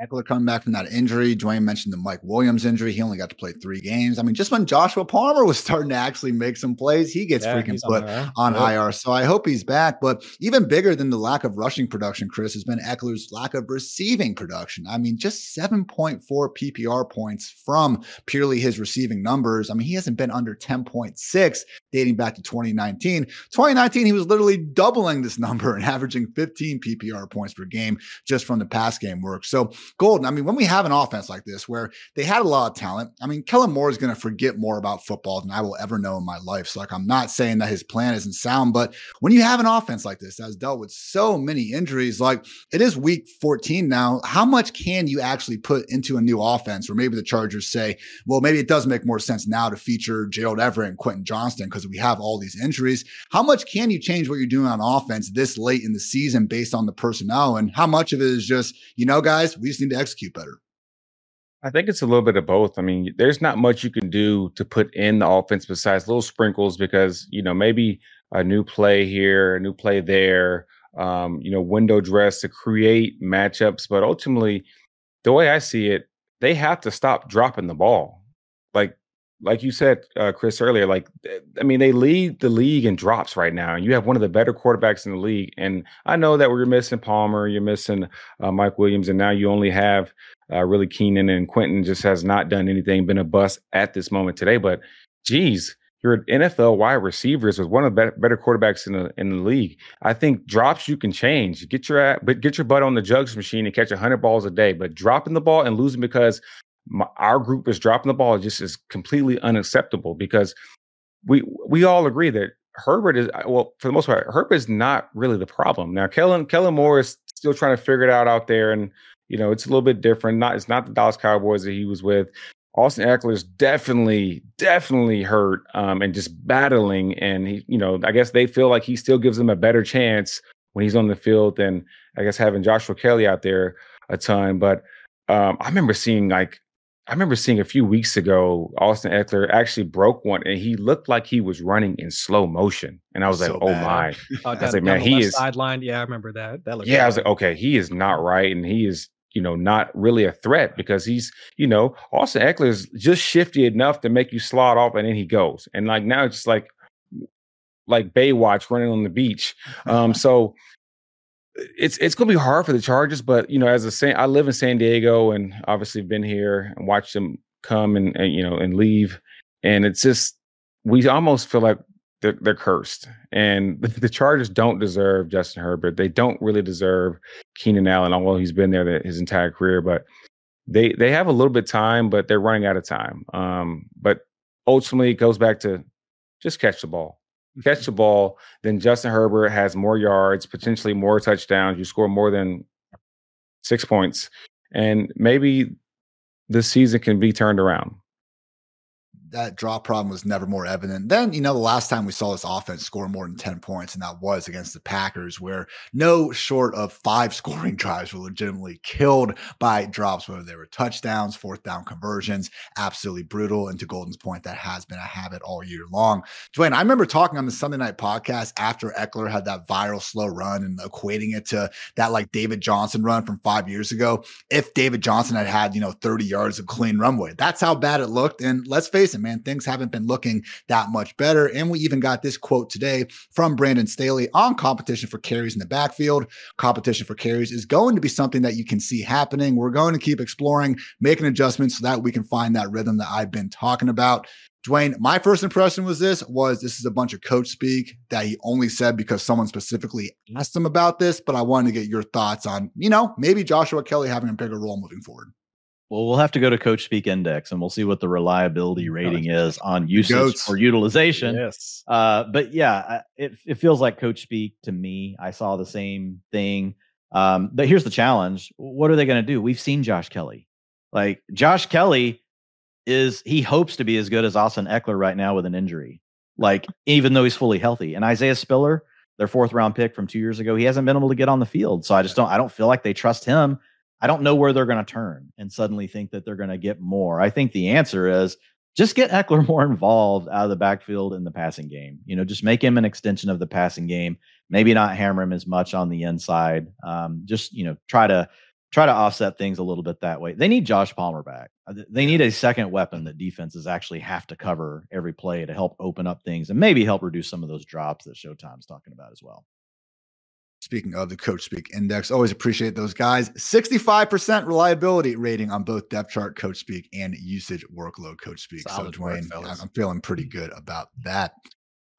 Ekeler coming back from that injury. Dwain mentioned the Mike Williams injury. He only got to play three games. I mean, just when Joshua Palmer was starting to actually make some plays, he gets yeah, freaking put on, on. IR. So I hope he's back. But even bigger than the lack of rushing production, Chris, has been Ekeler's lack of receiving production. I mean, just 7.4 PPR points from purely his receiving numbers. I mean, he hasn't been under 10.6 dating back to 2019. 2019, he was literally doubling this number and averaging 15 PPR points per game just from the pass game work. So Golden. I mean, when we have an offense like this where they had a lot of talent, I mean, Kellen Moore is going to forget more about football than I will ever know in my life. So, like, I'm not saying that his plan isn't sound, but when you have an offense like this that has dealt with so many injuries, like it is week 14 now, how much can you actually put into a new offense? Or maybe the Chargers say, well, maybe it does make more sense now to feature Gerald Everett and Quentin Johnston because we have all these injuries. How much can you change what you're doing on offense this late in the season based on the personnel? And how much of it is just, you know, guys, we just need to execute better?
I think it's a little bit of both. I mean, there's not much you can do to put in the offense besides little sprinkles because, you know, maybe a new play here, a new play there, um, you know, window dress to create matchups. But ultimately, the way I see it, they have to stop dropping the ball. Like, you said, uh, Chris earlier, like I mean, they lead the league in drops right now, and you have one of the better quarterbacks in the league. And I know that we're missing Palmer, you're missing uh, Mike Williams, and now you only have uh, really Keenan and Quentin just has not done anything, been a bust at this moment today. But geez, your NFL wide receivers was one of the better quarterbacks in the in the league. I think drops you can change. Get your but get your butt on the jugs machine and catch hundred balls a day. But dropping the ball and losing because my, our group is dropping the ball just is completely unacceptable. Because we we all agree that Herbert is well for the most part. Herbert is not really the problem. Now Kellen Kellen Moore is still trying to figure it out out there, and you know, it's a little bit different. Not it's not the Dallas Cowboys that he was with. Austin Ekeler is definitely, definitely hurt um, and just battling. And he, you know, I guess they feel like he still gives them a better chance when he's on the field than I guess having Joshua Kelley out there a ton. But um, I remember seeing like I remember seeing a few weeks ago Austin Ekeler actually broke one and he looked like he was running in slow motion. And I was so like, oh my.
Oh, I was like, man, he is sidelined. Yeah, I remember that. That
yeah, bad. I was like, okay, he is not right. And he is you know, not really a threat because he's, you know, Austin Ekeler is just shifty enough to make you slide off and then he goes. And like now it's just like like Baywatch running on the beach. Um, so it's it's gonna be hard for the Chargers, but you know, as a San, I live in San Diego and obviously been here and watched them come and, and you know and leave, and it's just we almost feel like they're, they're cursed. And the, the, Chargers don't deserve Justin Herbert. They don't really deserve Keenan Allen, although he's been there the, his entire career. But they they have a little bit time, but they're running out of time. Um, but ultimately, it goes back to just catch the ball. Catch the ball. Then Justin Herbert has more yards, potentially more touchdowns. You score more than six points, and maybe this season can be turned around
that drop problem was never more evident. Then, you know, the last time we saw this offense score more than 10 points, and that was against the Packers, where no short of five scoring drives were legitimately killed by drops, whether they were touchdowns, fourth down conversions, absolutely brutal. And to Golden's point, that has been a habit all year long. Dwain, I remember talking on the Sunday night podcast after Ekeler had that viral slow run and equating it to that like David Johnson run from five years ago. If David Johnson had had, you know, 30 yards of clean runway, that's how bad it looked. And let's face it, man. Things haven't been looking that much better. And we even got this quote today from Brandon Staley on competition for carries in the backfield. Competition for carries is going to be something that you can see happening. We're going to keep exploring, making adjustments so that we can find that rhythm that I've been talking about. Dwain, my first impression was this was this is a bunch of coach speak that he only said because someone specifically asked him about this, but I wanted to get your thoughts on, you know, maybe Joshua Kelley having a bigger role moving forward.
Well, we'll have to go to Coach Speak Index and we'll see what the reliability rating is on usage Goats. or utilization.
Yes.
Uh, but yeah, it, it feels like Coach Speak to me. I saw the same thing. Um, but here's the challenge: what are they going to do? We've seen Josh Kelley. Like Josh Kelley is he hopes to be as good as Austin Ekeler right now with an injury. Like even though he's fully healthy, and Isaiah Spiller, their fourth round pick from two years ago, he hasn't been able to get on the field. So I just don't I don't feel like they trust him. I don't know where they're going to turn and suddenly think that they're going to get more. I think the answer is just get Ekeler more involved out of the backfield in the passing game. You know, just make him an extension of the passing game. Maybe not hammer him as much on the inside. Um, just you know, try to try to offset things a little bit that way. They need Josh Palmer back. Uh, they need a second weapon that defenses actually have to cover every play to help open up things and maybe help reduce some of those drops that Showtime's talking about as well.
Speaking of the Coach Speak Index, always appreciate those guys. 65% reliability rating on both depth chart Coach Speak and usage workload Coach Speak. Solid so, Dwain, work, I'm feeling pretty good about that.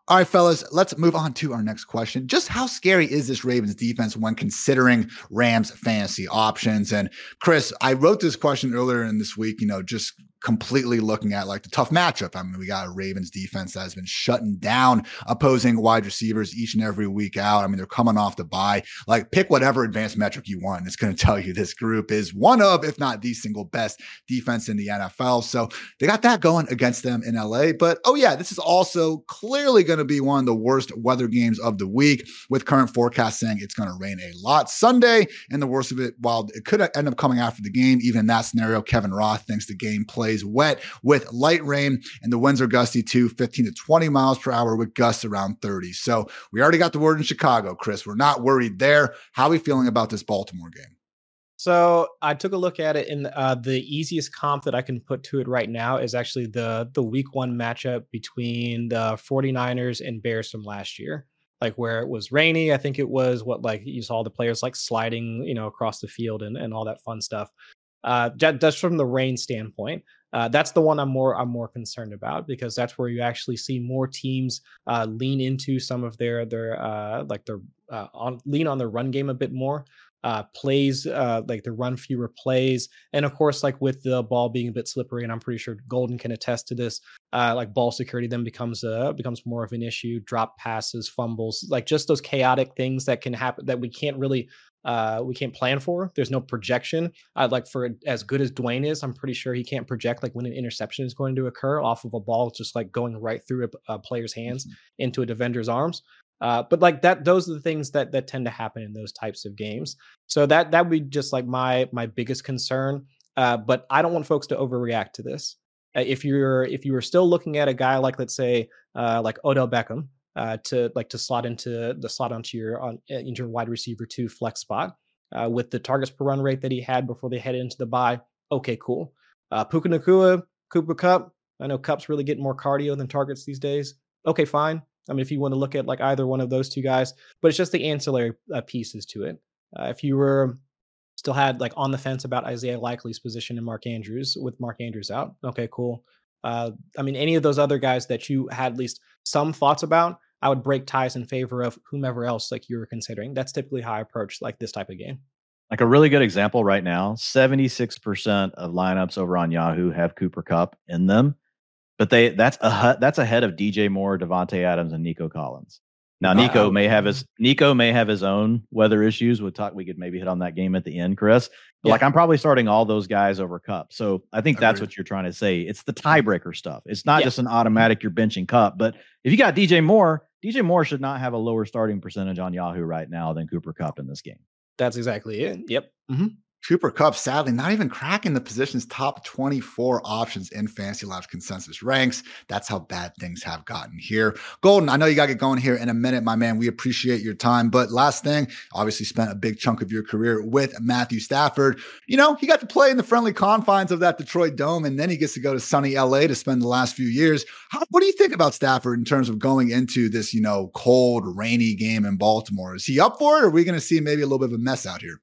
All right, fellas, let's move on to our next question. Just how scary is this Ravens defense when considering Rams fantasy options? And Chris, I wrote this question earlier in this week, you know, just completely looking at like the tough matchup. I mean, we got a Ravens defense that has been shutting down opposing wide receivers each and every week out. I mean, they're coming off the bye. Like, pick whatever advanced metric you want. It's going to tell you this group is one of, if not the single best defense in the NFL. So they got that going against them in LA. But oh, yeah, this is also clearly going to be one of the worst weather games of the week, with current forecast saying it's going to rain a lot Sunday. And the worst of it, while it could end up coming after the game, even in that scenario, Kevin Roth thinks the game play plays wet with light rain, and the winds are gusty too, 15 to 20 miles per hour with gusts around 30. So we already got the word in Chicago, Chris. We're not worried there. How are we feeling about this Baltimore game?
So I took a look at it, and uh, the easiest comp that I can put to it right now is actually the the Week One matchup between the 49ers and Bears from last year, like where it was rainy. I think it was what like you saw the players like sliding, you know, across the field and and all that fun stuff. Uh, just from the rain standpoint, uh, that's the one I'm more I'm more concerned about because that's where you actually see more teams uh, lean into some of their their uh, like their uh, on lean on their run game a bit more. Uh, plays uh, like the run fewer plays, and of course, like with the ball being a bit slippery, and I'm pretty sure Golden can attest to this. like ball security then becomes a becomes more of an issue. Drop passes, fumbles, like just those chaotic things that can happen that we can't really uh, we can't plan for. There's no projection. I'd like for as good as Dwain is, I'm pretty sure he can't project like when an interception is going to occur off of a ball just like going right through a, a player's hands mm-hmm. into a defender's arms. Uh, but like that, those are the things that that tend to happen in those types of games. So that that would be just like my my biggest concern. Uh, but I don't want folks to overreact to this. Uh, if you're if you were still looking at a guy like let's say uh, like Odell Beckham, uh, to like to slot into the slot onto your on uh, into your wide receiver two flex spot uh, with the targets per run rate that he had before they headed into the bye. Okay, cool. Uh, Puka Nacua, Cooper Kupp. I know Kupp's really getting more cardio than targets these days. Okay, fine. I mean, if you want to look at like either one of those two guys, but it's just the ancillary uh, pieces to it. Uh, if you were still had like on the fence about Isaiah Likely's position and Mark Andrews with Mark Andrews out, okay, cool. Uh, I mean, any of those other guys that you had at least some thoughts about, I would break ties in favor of whomever else like you were considering. That's typically how I approach like this type of game.
Like a really good example right now, 76% of lineups over on Yahoo have Cooper Kupp in them. But they that's a that's ahead of DJ Moore, Davante Adams, and Nico Collins. Now Nico wow. may have his Nico may have his own weather issues. We'll talk. We could maybe hit on that game at the end, Chris. But yeah. like I'm probably starting all those guys over Kupp. So I think that's what you're trying to say. It's the tiebreaker stuff. It's not yeah. just an automatic you're benching Kupp. But if you got DJ Moore, DJ Moore should not have a lower starting percentage on Yahoo right now than Cooper Kupp in this game.
That's exactly it. Yep. Mm-hmm.
Cooper Kupp, sadly, not even cracking the position's top 24 options in Fantasy Labs consensus ranks. That's how bad things have gotten here. Golden, I know you got to get going here in a minute, my man. We appreciate your time. But last thing, obviously spent a big chunk of your career with Matthew Stafford. You know, he got to play in the friendly confines of that Detroit Dome, and then he gets to go to sunny LA to spend the last few years. How, what do you think about Stafford in terms of going into this, you know, cold, rainy game in Baltimore? Is he up for it, or are we going to see maybe a little bit of a mess out here?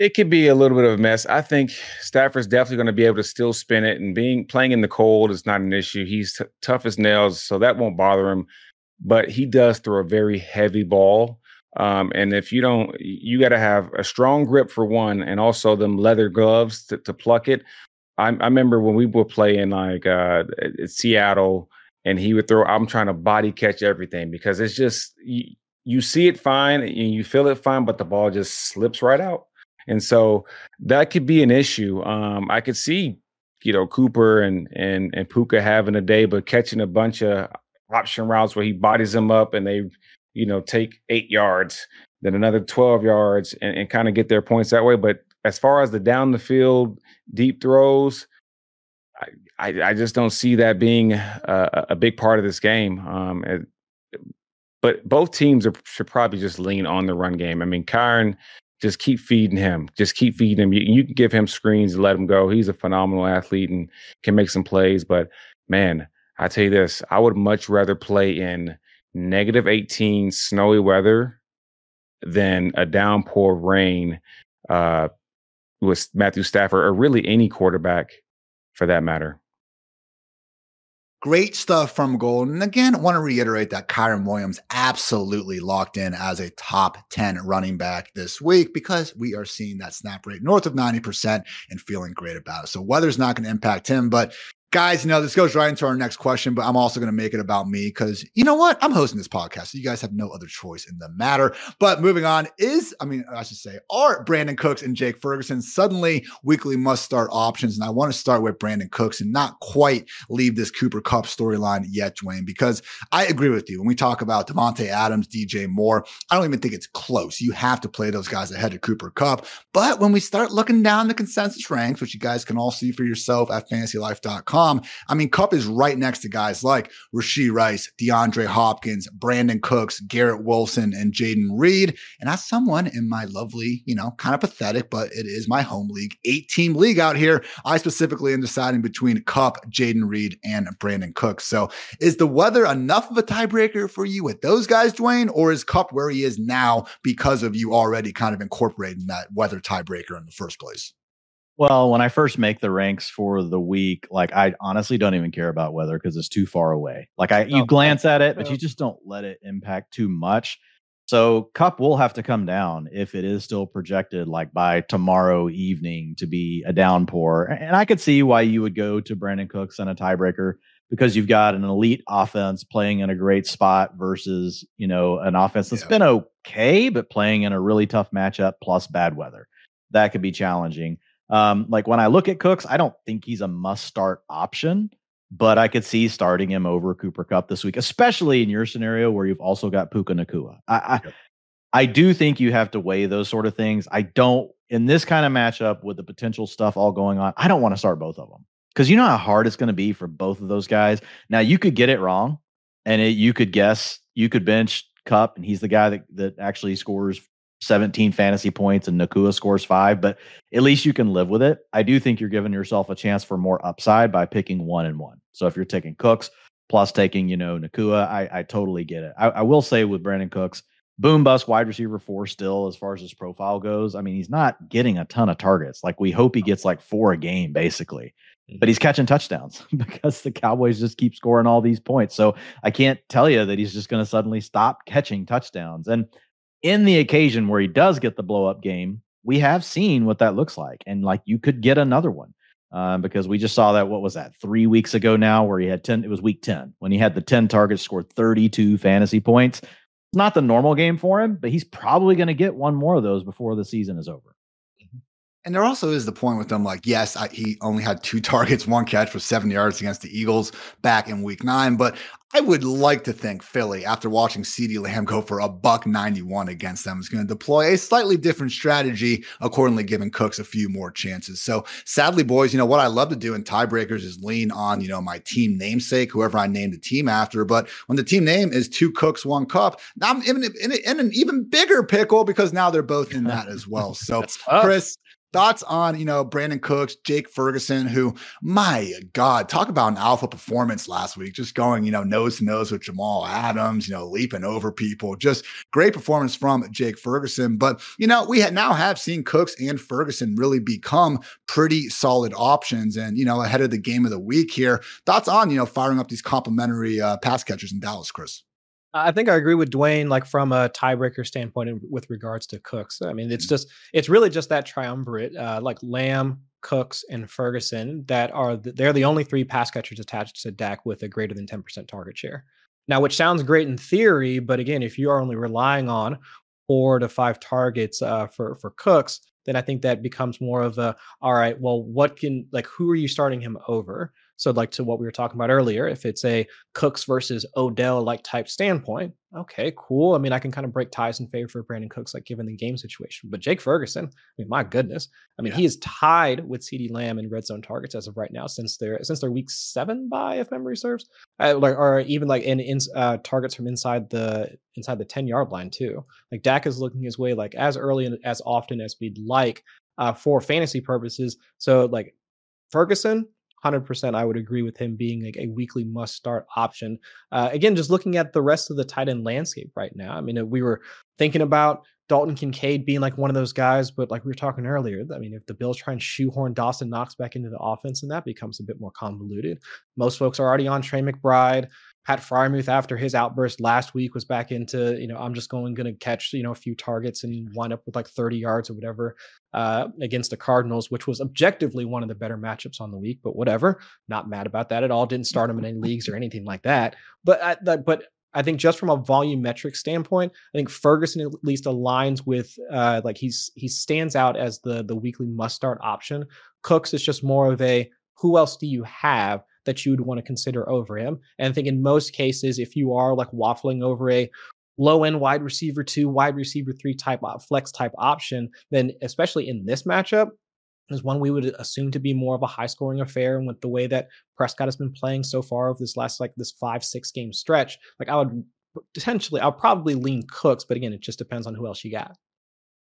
It could be a little bit of a mess. I think Stafford's definitely going to be able to still spin it, and being playing in the cold is not an issue. He's t- tough as nails, so that won't bother him. But he does throw a very heavy ball, um, and if you don't, you got to have a strong grip for one, and also them leather gloves to, to pluck it. I, I, remember when we were playing like uh, Seattle, and he would throw. I'm trying to body catch everything because it's just. You, you see it fine and you feel it fine, but the ball just slips right out. And so that could be an issue. Um, I could see, you know, Cooper and and and Puka having a day, but catching a bunch of option routes where he bodies them up and they, you know, take eight yards, then another 12 yards and, and kind of get their points that way. But as far as the down the field deep throws, I, I, I just don't see that being a, a big part of this game. Um, it, but both teams are, should probably just lean on the run game. I mean, Kyren, just keep feeding him. Just keep feeding him. You, you can give him screens and let him go. He's a phenomenal athlete and can make some plays. But man, I tell you this, I would much rather play in negative 18 snowy weather than a downpour rain uh, with Matthew Stafford or really any quarterback for that matter.
Great stuff from Golden. Again, I want to reiterate that Kyren Williams absolutely locked in as a top 10 running back this week because we are seeing that snap rate north of 90% and feeling great about it. So weather's not going to impact him, but guys, you know, this goes right into our next question, but I'm also going to make it about me because you know what? I'm hosting this podcast. So you guys have no other choice in the matter. But moving on is, I mean, I should say, are Brandin Cooks and Jake Ferguson suddenly weekly must start options? And I want to start with Brandin Cooks and not quite leave this Cooper Kupp storyline yet, Dwain, because I agree with you. When we talk about Davante Adams, DJ Moore, I don't even think it's close. You have to play those guys ahead of Cooper Kupp. But when we start looking down the consensus ranks, which you guys can all see for yourself at fantasylife.com, I mean, Kupp is right next to guys like Rashee Rice, DeAndre Hopkins, Brandin Cooks, Garrett Wilson, and Jayden Reed. And as someone in my lovely, you know, kind of pathetic, but it is my home league, eight team league out here, I specifically am deciding between Kupp, Jayden Reed, and Brandin Cooks. So is the weather enough of a tiebreaker for you with those guys, Dwain, or is Kupp where he is now because of you already kind of incorporating that weather tiebreaker in the first place?
Well, when I first make the ranks for the week, like I honestly don't even care about weather because it's too far away. Like I, you oh, glance at it, but you just don't let it impact too much. So Kupp will have to come down if it is still projected like by tomorrow evening to be a downpour. And I could see why you would go to Brandin Cooks and a tiebreaker because you've got an elite offense playing in a great spot versus, you know, an offense that's yeah. been okay, but playing in a really tough matchup plus bad weather. That could be challenging. Um, like when I look at Cooks, I don't think he's a must start option, but I could see starting him over Cooper Kupp this week, especially in your scenario where you've also got Puka Nacua. I, I, I do think you have to weigh those sort of things. I don't in this kind of matchup with the potential stuff all going on. I don't want to start both of them because you know how hard it's going to be for both of those guys. Now you could get it wrong, and it, you could guess you could bench Kupp, and he's the guy that that actually scores 17 fantasy points and Nacua scores five, but at least you can live with it. I do think you're giving yourself a chance for more upside by picking one and one. So if you're taking Cooks plus taking, you know, Nacua, I, I totally get it. I, I will say with Brandin Cooks, boom bust wide receiver four still as far as his profile goes. I mean, he's not getting a ton of targets. Like we hope he gets like four a game basically. But mm-hmm. he's catching touchdowns because the Cowboys just keep scoring all these points. So I can't tell you that he's just going to suddenly stop catching touchdowns. And in the occasion where he does get the blow up game, we have seen what that looks like. And like you could get another one uh, because we just saw that, what was that, three weeks ago now, where he had 10, it was week 10, when he had the 10 targets, scored 32 fantasy points. It's not the normal game for him, but he's probably going to get one more of those before the season is over.
And there also is the point with them, like, yes, I, he only had two targets, one catch for seven yards against the Eagles back in week nine. But I would like to think Philly, after watching CeeDee Lamb go for a buck 91 against them, is going to deploy a slightly different strategy, accordingly giving Cooks a few more chances. So sadly, boys, you know, what I love to do in tiebreakers is lean on, you know, my team namesake, whoever I named the team after. But when the team name is two Cooks, one cup, now I'm in, in, in an even bigger pickle because now they're both in that as well. So, Chris, thoughts on you know Brandin Cooks, Jake Ferguson, who my God, talk about an alpha performance last week, just going you know nose to nose with Jamal Adams, you know leaping over people, just great performance from Jake Ferguson. But you know we now have seen Cooks and Ferguson really become pretty solid options, and you know ahead of the game of the week here, thoughts on you know firing up these complementary uh, pass catchers in Dallas, Chris.
I think I agree with Dwain, like from a tiebreaker standpoint with regards to Cooks. I mean, it's mm-hmm. just, it's really just that triumvirate, uh, like Lamb, Cooks, and Ferguson that are, the, they're the only three pass catchers attached to Dak with a greater than 10% target share. Now, which sounds great in theory, but again, if you are only relying on four to five targets uh, for for Cooks, then I think that becomes more of a all right. Well, what can like who are you starting him over? So, like to what we were talking about earlier, if it's a Cooks versus Odell like type standpoint, okay, cool. I mean, I can kind of break ties in favor for Brandin Cooks, like given the game situation. But Jake Ferguson, I mean, my goodness, I mean, yeah. he is tied with CeeDee Lamb in red zone targets as of right now since their since their week seven bye, if memory serves, uh, like or even like in, in uh, targets from inside the inside the ten yard line too. Like Dak is looking his way like as early and as often as we'd like uh, for fantasy purposes. So like Ferguson, 100% I would agree with him being like a weekly must start option. Uh, again, just looking at the rest of the tight end landscape right now. I mean, uh, we were thinking about Dalton Kincaid being like one of those guys, but like we were talking earlier, I mean, if the Bills try and shoehorn Dawson Knox back into the offense, and that becomes a bit more convoluted. Most folks are already on Trey McBride. Pat Freiermuth, after his outburst last week, was back into, you know, I'm just going going to catch, you know, a few targets and wind up with like 30 yards or whatever uh, against the Cardinals, which was objectively one of the better matchups on the week. But whatever, not mad about that at all. Didn't start him in any leagues or anything like that. But I, but I think just from a volumetric standpoint, I think Ferguson at least aligns with uh, like he's he stands out as the the weekly must start option. Cooks is just more of a who else do you have that you would want to consider over him. And I think in most cases, if you are like waffling over a low end wide receiver two, wide receiver three type flex type option, then especially in this matchup, is one we would assume to be more of a high scoring affair. And with the way that Prescott has been playing so far of this last like this five, six game stretch, like I would potentially, I'll probably lean Cooks, but again, it just depends on who else you got.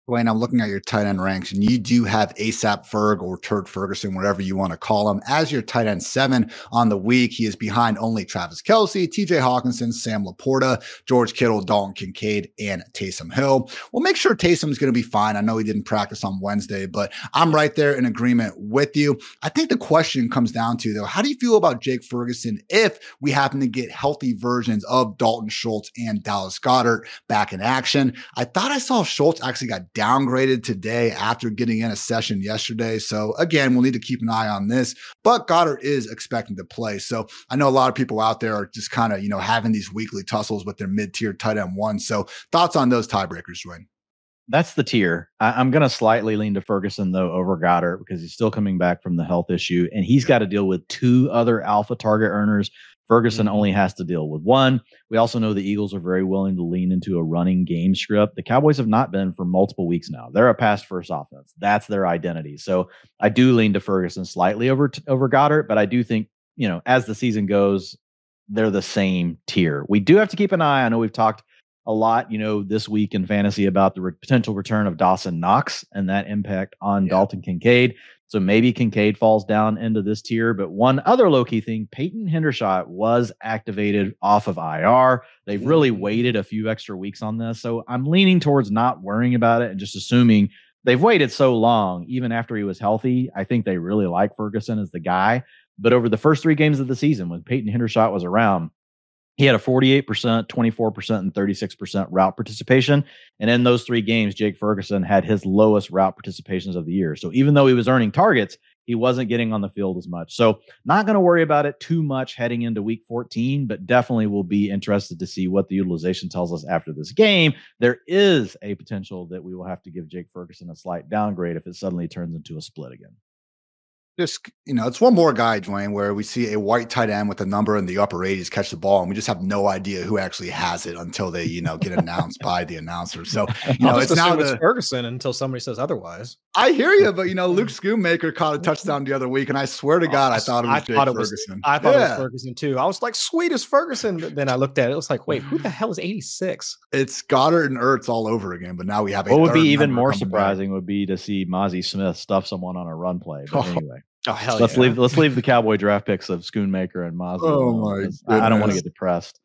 Dwain, I'm looking at your tight end ranks, and you do have ASAP Ferg or Turd Ferguson, whatever you want to call him, as your tight end seven on the week. He is behind only Travis Kelce, TJ Hockenson, Sam LaPorta, George Kittle, Dalton Kincaid, and Taysom Hill. We'll make sure Taysom's going to be fine. I know he didn't practice on Wednesday, but I'm right there in agreement with you. I think the question comes down to, though, how do you feel about Jake Ferguson if we happen to get healthy versions of Dalton Schultz and Dallas Goedert back in action? I thought I saw Schultz actually got downgraded today after getting in a session yesterday. So again, we'll need to keep an eye on this. But Goedert is expecting to play. So I know a lot of people out there are just kind of, you know, having these weekly tussles with their mid-tier tight end one. So thoughts on those tiebreakers, Dwain?
That's the tier. I, am going to slightly lean to Ferguson though over Goedert because he's still coming back from the health issue and he's got to deal with two other alpha target earners Ferguson mm-hmm. only has to deal with one. We also know the Eagles are very willing to lean into a running game script. The Cowboys have not been for multiple weeks now. They're a pass first offense. That's their identity. So I do lean to Ferguson slightly over over Goedert, but I do think you know as the season goes, they're the same tier. We do have to keep an eye. I know we've talked a lot, you know, this week in fantasy about the re- potential return of Dawson Knox and that impact on yeah. Dalton Kincaid. So maybe Kincaid falls down into this tier. But one other low key thing Peyton Hendershot was activated off of IR. They've really mm-hmm. waited a few extra weeks on this. So I'm leaning towards not worrying about it and just assuming they've waited so long, even after he was healthy. I think they really like Ferguson as the guy. But over the first three games of the season, when Peyton Hendershot was around, he had a 48%, 24%, and 36% route participation. And in those three games, Jake Ferguson had his lowest route participations of the year. So even though he was earning targets, he wasn't getting on the field as much. So not going to worry about it too much heading into week 14, but definitely will be interested to see what the utilization tells us after this game. There is a potential that we will have to give Jake Ferguson a slight downgrade if it suddenly turns into a split again
just you know, it's one more guy, Dwain, where we see a white tight end with a number in the upper 80s catch the ball, and we just have no idea who actually has it until they, you know, get announced by the announcer. So you know, it's now the,
Ferguson until somebody says otherwise.
I hear you, but you know, Luke Schoonmaker caught a touchdown the other week, and I swear to oh, God, I thought it was I Jake Ferguson. Was,
I thought yeah. it was Ferguson too. I was like, sweet as Ferguson, but then I looked at it, it was like, wait, who the hell is 86?
It's Goedert and Ertz all over again, but now we have.
what would be even more surprising back. would be to see Mazi Smith stuff someone on a run play. But oh. anyway.
Oh hell
let's
yeah.
leave let's leave the cowboy draft picks of Schoonmaker and Mazda. Oh my! I, I don't want to get depressed.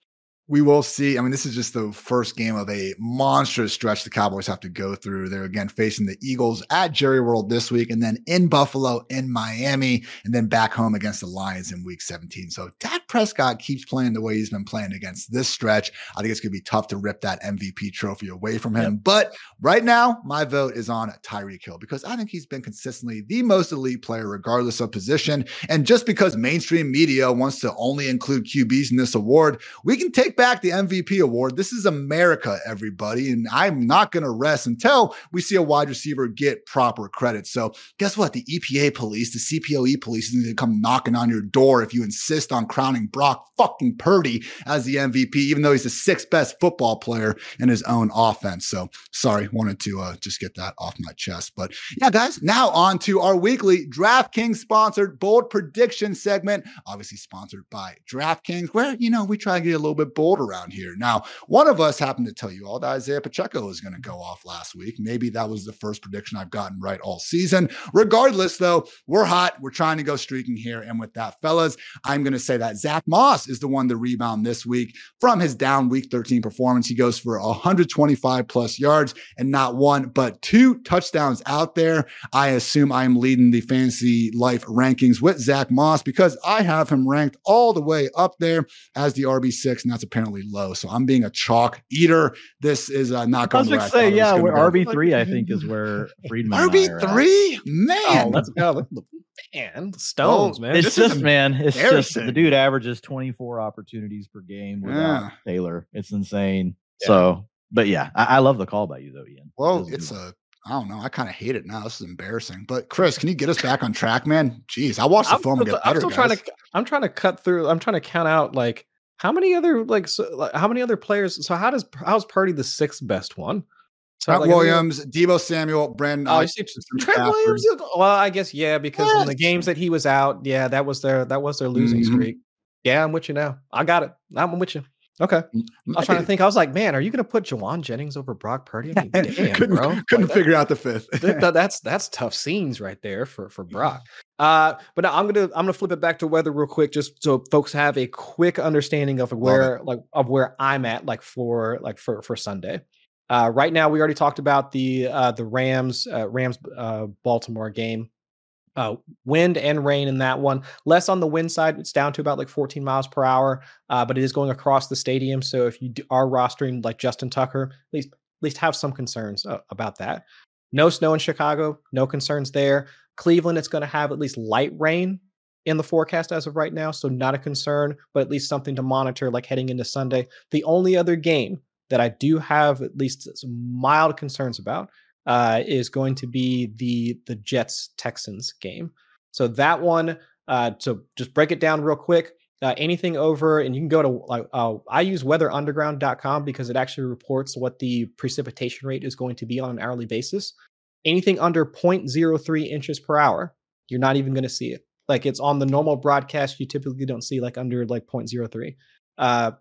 We will see. I mean, this is just the first game of a monstrous stretch the Cowboys have to go through. They're again facing the Eagles at Jerry World this week, and then in Buffalo, in Miami, and then back home against the Lions in Week 17. So Dak Prescott keeps playing the way he's been playing against this stretch. I think it's going to be tough to rip that MVP trophy away from him. Yep. But right now, my vote is on Tyreek Hill because I think he's been consistently the most elite player, regardless of position. And just because mainstream media wants to only include QBs in this award, we can take back the MVP award. This is America, everybody. And I'm not going to rest until we see a wide receiver get proper credit. So, guess what? The EPA police, the CPOE police is going to come knocking on your door if you insist on crowning Brock fucking Purdy as the MVP, even though he's the sixth best football player in his own offense. So, sorry, wanted to uh, just get that off my chest. But yeah, guys, now on to our weekly DraftKings sponsored bold prediction segment, obviously sponsored by DraftKings, where, you know, we try to get a little bit bold around here. Now, one of us happened to tell you all that Isaiah Pacheco is going to go off last week. Maybe that was the first prediction I've gotten right all season. Regardless, though, we're hot. We're trying to go streaking here. And with that, fellas, I'm going to say that Zack Moss is the one to rebound this week from his down week 13 performance. He goes for 125 plus yards and not one, but two touchdowns out there. I assume I'm leading the fantasy life rankings with Zack Moss because I have him ranked all the way up there as the RB6, and that's apparently low. So I'm being a chalk eater. This is uh, not going
to say, yeah, RB three I think is where Freedman
RB three, man. Oh,
let's go. Man, Stones, oh, man.
It's just, man, it's just the dude averages 24 opportunities per game without yeah. Taylor. It's insane. Yeah. So, but yeah, I, I, love the call by you though, Ian.
Well, it's a I don't know. I kind of hate it now. This is embarrassing. But Chris, can you get us back on track, man? Jeez, I watched the I'm film still, get better.
I'm still
guys.
trying to. I'm trying to cut through. I'm trying to count out like how many other like, so, like how many other players? So how does how's Purdy the sixth best one?
So Trent like, Williams, Deebo Samuel, Brandon.
Oh, Trent Williams. Well, I guess yeah, because yes. in the games that he was out, yeah, that was their that was their losing mm-hmm. streak. Yeah, I'm with you now. I got it. I'm with you. Okay. I was trying to think. I was like, man, are you going to put Jauan Jennings over Brock Purdy? I mean, damn,
couldn't
bro.
couldn't like, figure that, out the fifth.
that, that's that's tough scenes right there for for Brock. Uh, but now I'm gonna I'm gonna flip it back to weather real quick, just so folks have a quick understanding of where like of where I'm at, like for like for for Sunday. Uh, right now, we already talked about the uh, the Rams uh, Rams uh, Baltimore game. Uh, wind and rain in that one. Less on the wind side. It's down to about like 14 miles per hour, uh, but it is going across the stadium. So if you are rostering like Justin Tucker, at least at least have some concerns about that. No snow in Chicago. No concerns there. Cleveland, it's going to have at least light rain in the forecast as of right now, so not a concern, but at least something to monitor like heading into Sunday. The only other game that I do have at least some mild concerns about uh, is going to be the the Jets Texans game. So that one, uh, so just break it down real quick. Uh, anything over, and you can go to uh, I use weatherunderground.com because it actually reports what the precipitation rate is going to be on an hourly basis. Anything under 0.03 inches per hour, you're not even going to see it. Like it's on the normal broadcast, you typically don't see like under like 0.03. Uh,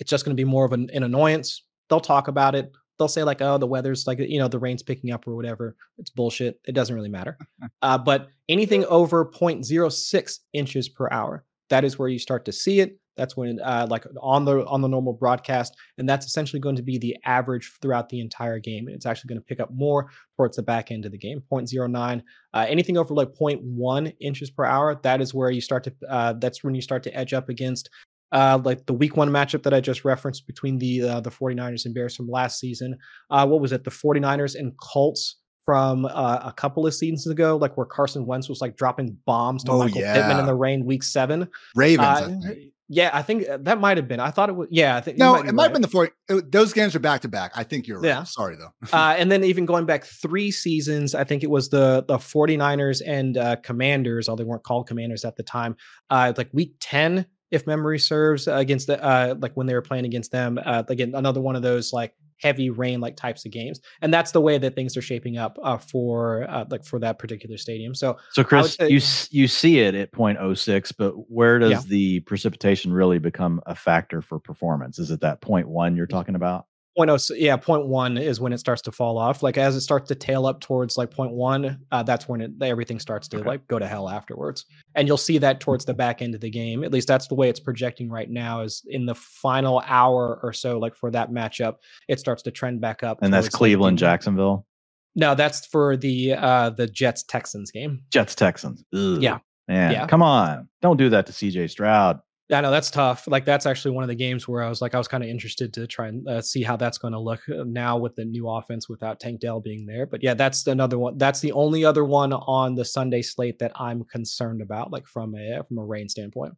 it's just going to be more of an, an annoyance. They'll talk about it they'll say like, oh, the weather's like, you know, the rain's picking up or whatever. It's bullshit. It doesn't really matter. Uh, but anything over 0.06 inches per hour, that is where you start to see it. That's when, uh, like on the on the normal broadcast, and that's essentially going to be the average throughout the entire game. And it's actually going to pick up more towards the back end of the game. 0.09, uh, anything over like 0.1 inches per hour, that is where you start to. Uh, that's when you start to edge up against uh, like the week one matchup that I just referenced between the uh, the 49ers and Bears from last season. Uh, what was it? The 49ers and Colts from uh, a couple of seasons ago, like where Carson Wentz was like dropping bombs to oh, Michael yeah. Pittman in the rain week seven.
Ravens.
Uh, yeah, I think uh, that might have been. I thought it was. Yeah, I think
no, might it might right. have been the four. It, those games are back to back. I think you're right. Yeah. Sorry though.
uh, and then even going back three seasons, I think it was the the 49ers and uh, Commanders, although they weren't called Commanders at the time. Uh, like week ten, if memory serves, against the uh, like when they were playing against them. Uh, again, another one of those like heavy rain like types of games, and that's the way that things are shaping up uh, for uh, like for that particular stadium. So,
so Chris, you you see it at 0.06, but where does yeah. the precipitation really become a factor for performance? Is it that 0.1 you're talking about?
Point oh yeah point one is when it starts to fall off like as it starts to tail up towards like point one uh, that's when it everything starts to okay. like go to hell afterwards and you'll see that towards the back end of the game at least that's the way it's projecting right now is in the final hour or so like for that matchup it starts to trend back up
and that's cleveland jacksonville?
No that's for the uh the jets texans game.
Jets texans
yeah.
Man, yeah. come on don't do that to cj stroud
yeah, no, that's tough. Like that's actually one of the games where I was like, I was kind of interested to try and uh, see how that's going to look uh, now with the new offense without Tank Dell being there. But yeah, that's another one. That's the only other one on the Sunday slate that I'm concerned about, like from a from a rain standpoint.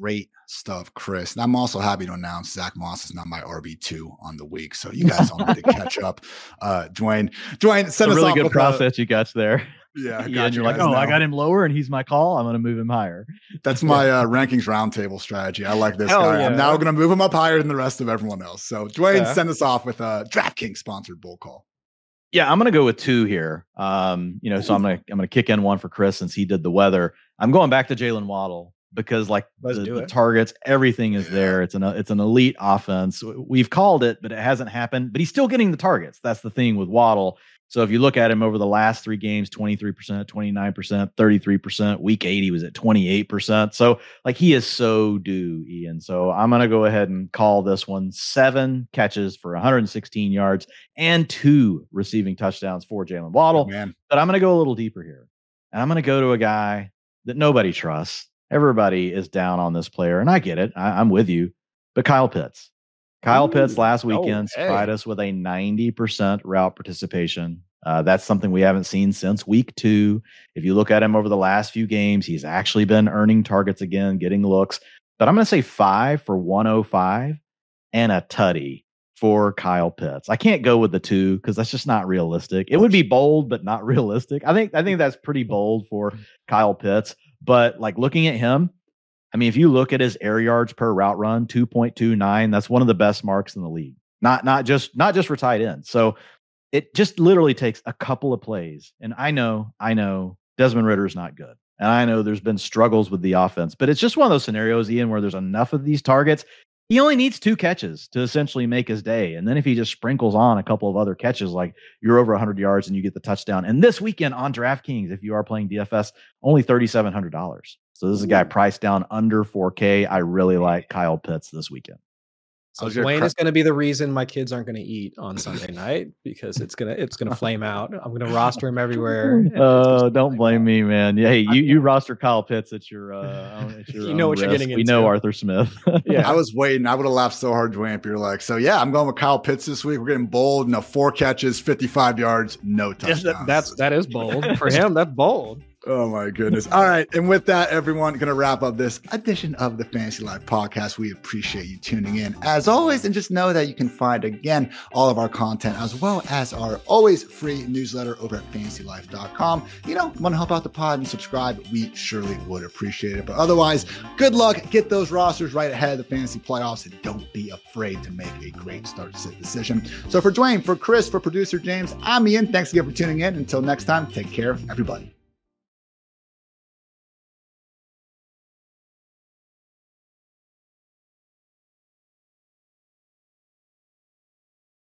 Great stuff, Chris. And I'm also happy to announce Zack Moss is not my RB two on the week, so you guys all need to catch up. Uh, Dwain, Dwain, send
a
us
really good process a, you got there.
Yeah,
yeah. And you're like, oh, now. I got him lower, and he's my call. I'm going to move him higher.
That's my uh, rankings roundtable strategy. I like this Hell guy. Yeah. I'm now going to move him up higher than the rest of everyone else. So, Dwain, yeah. send us off with a DraftKings sponsored bull call.
Yeah, I'm going to go with two here. Um, you know, so I'm going to I'm going to kick in one for Chris since he did the weather. I'm going back to Jaylen Waddle because like the, the, targets, everything is there. It's an it's an elite offense. We've called it, but it hasn't happened. But he's still getting the targets. That's the thing with Waddle. So if you look at him over the last three games 23%, 29%, 33%, week eight, he was at 28%. So like he is so due, Ian. So I'm going to go ahead and call this one seven catches for 116 yards and two receiving touchdowns for Jaylen Waddle. Oh, but I'm going to go a little deeper here. And I'm going to go to a guy that nobody trusts. Everybody is down on this player. And I get it. I, am with you. But Kyle Pitts. Kyle Ooh, Pitts last weekend okay. supplied us with a 90% route participation. Uh, that's something we haven't seen since week two. If you look at him over the last few games, he's actually been earning targets again, getting looks. But I'm going to say five for 105 and a tutty for Kyle Pitts. I can't go with the two because that's just not realistic. It would be bold, but not realistic. I think I think that's pretty bold for Kyle Pitts. But like looking at him, I mean, if you look at his air yards per route run, 2.29, that's one of the best marks in the league. Not not just not just for tight ends. So it just literally takes a couple of plays. And I know, I know Desmond Ridder is not good. And I know there's been struggles with the offense, but it's just one of those scenarios, Ian, where there's enough of these targets. He only needs two catches to essentially make his day. And then if he just sprinkles on a couple of other catches, like you're over 100 yards and you get the touchdown. And this weekend on DraftKings, if you are playing DFS, only $3,700. So this is a guy priced down under 4K. I really like Kyle Pitts this weekend.
So Dwain cr- is going to be the reason my kids aren't going to eat on Sunday night because it's gonna it's gonna flame out. I'm going to roster him everywhere.
Oh, uh, don't blame out. me, man. Yeah, hey, you you roster Kyle Pitts at your uh, at your
you know what risk. you're getting.
We know Arthur Smith.
yeah, I was waiting. I would have laughed so hard, Dwain. If you're like, so yeah, I'm going with Kyle Pitts this week. We're getting bold. No four catches, 55 yards, no touchdowns.
That's that is bold for him. That's bold.
Oh my goodness. All right. And with that, everyone, to wrap up this edition of the Fantasy Life podcast. We appreciate you tuning in as always. And just know that you can find again all of our content as well as our always free newsletter over at fantasylife.com. You know, want to help out the pod and subscribe? We surely would appreciate it. But otherwise, good luck. Get those rosters right ahead of the fantasy playoffs and don't be afraid to make a great start sit decision. So for Dwain, for Chris, for producer James, I'm Ian. Thanks again for tuning in. Until next time, take care, everybody.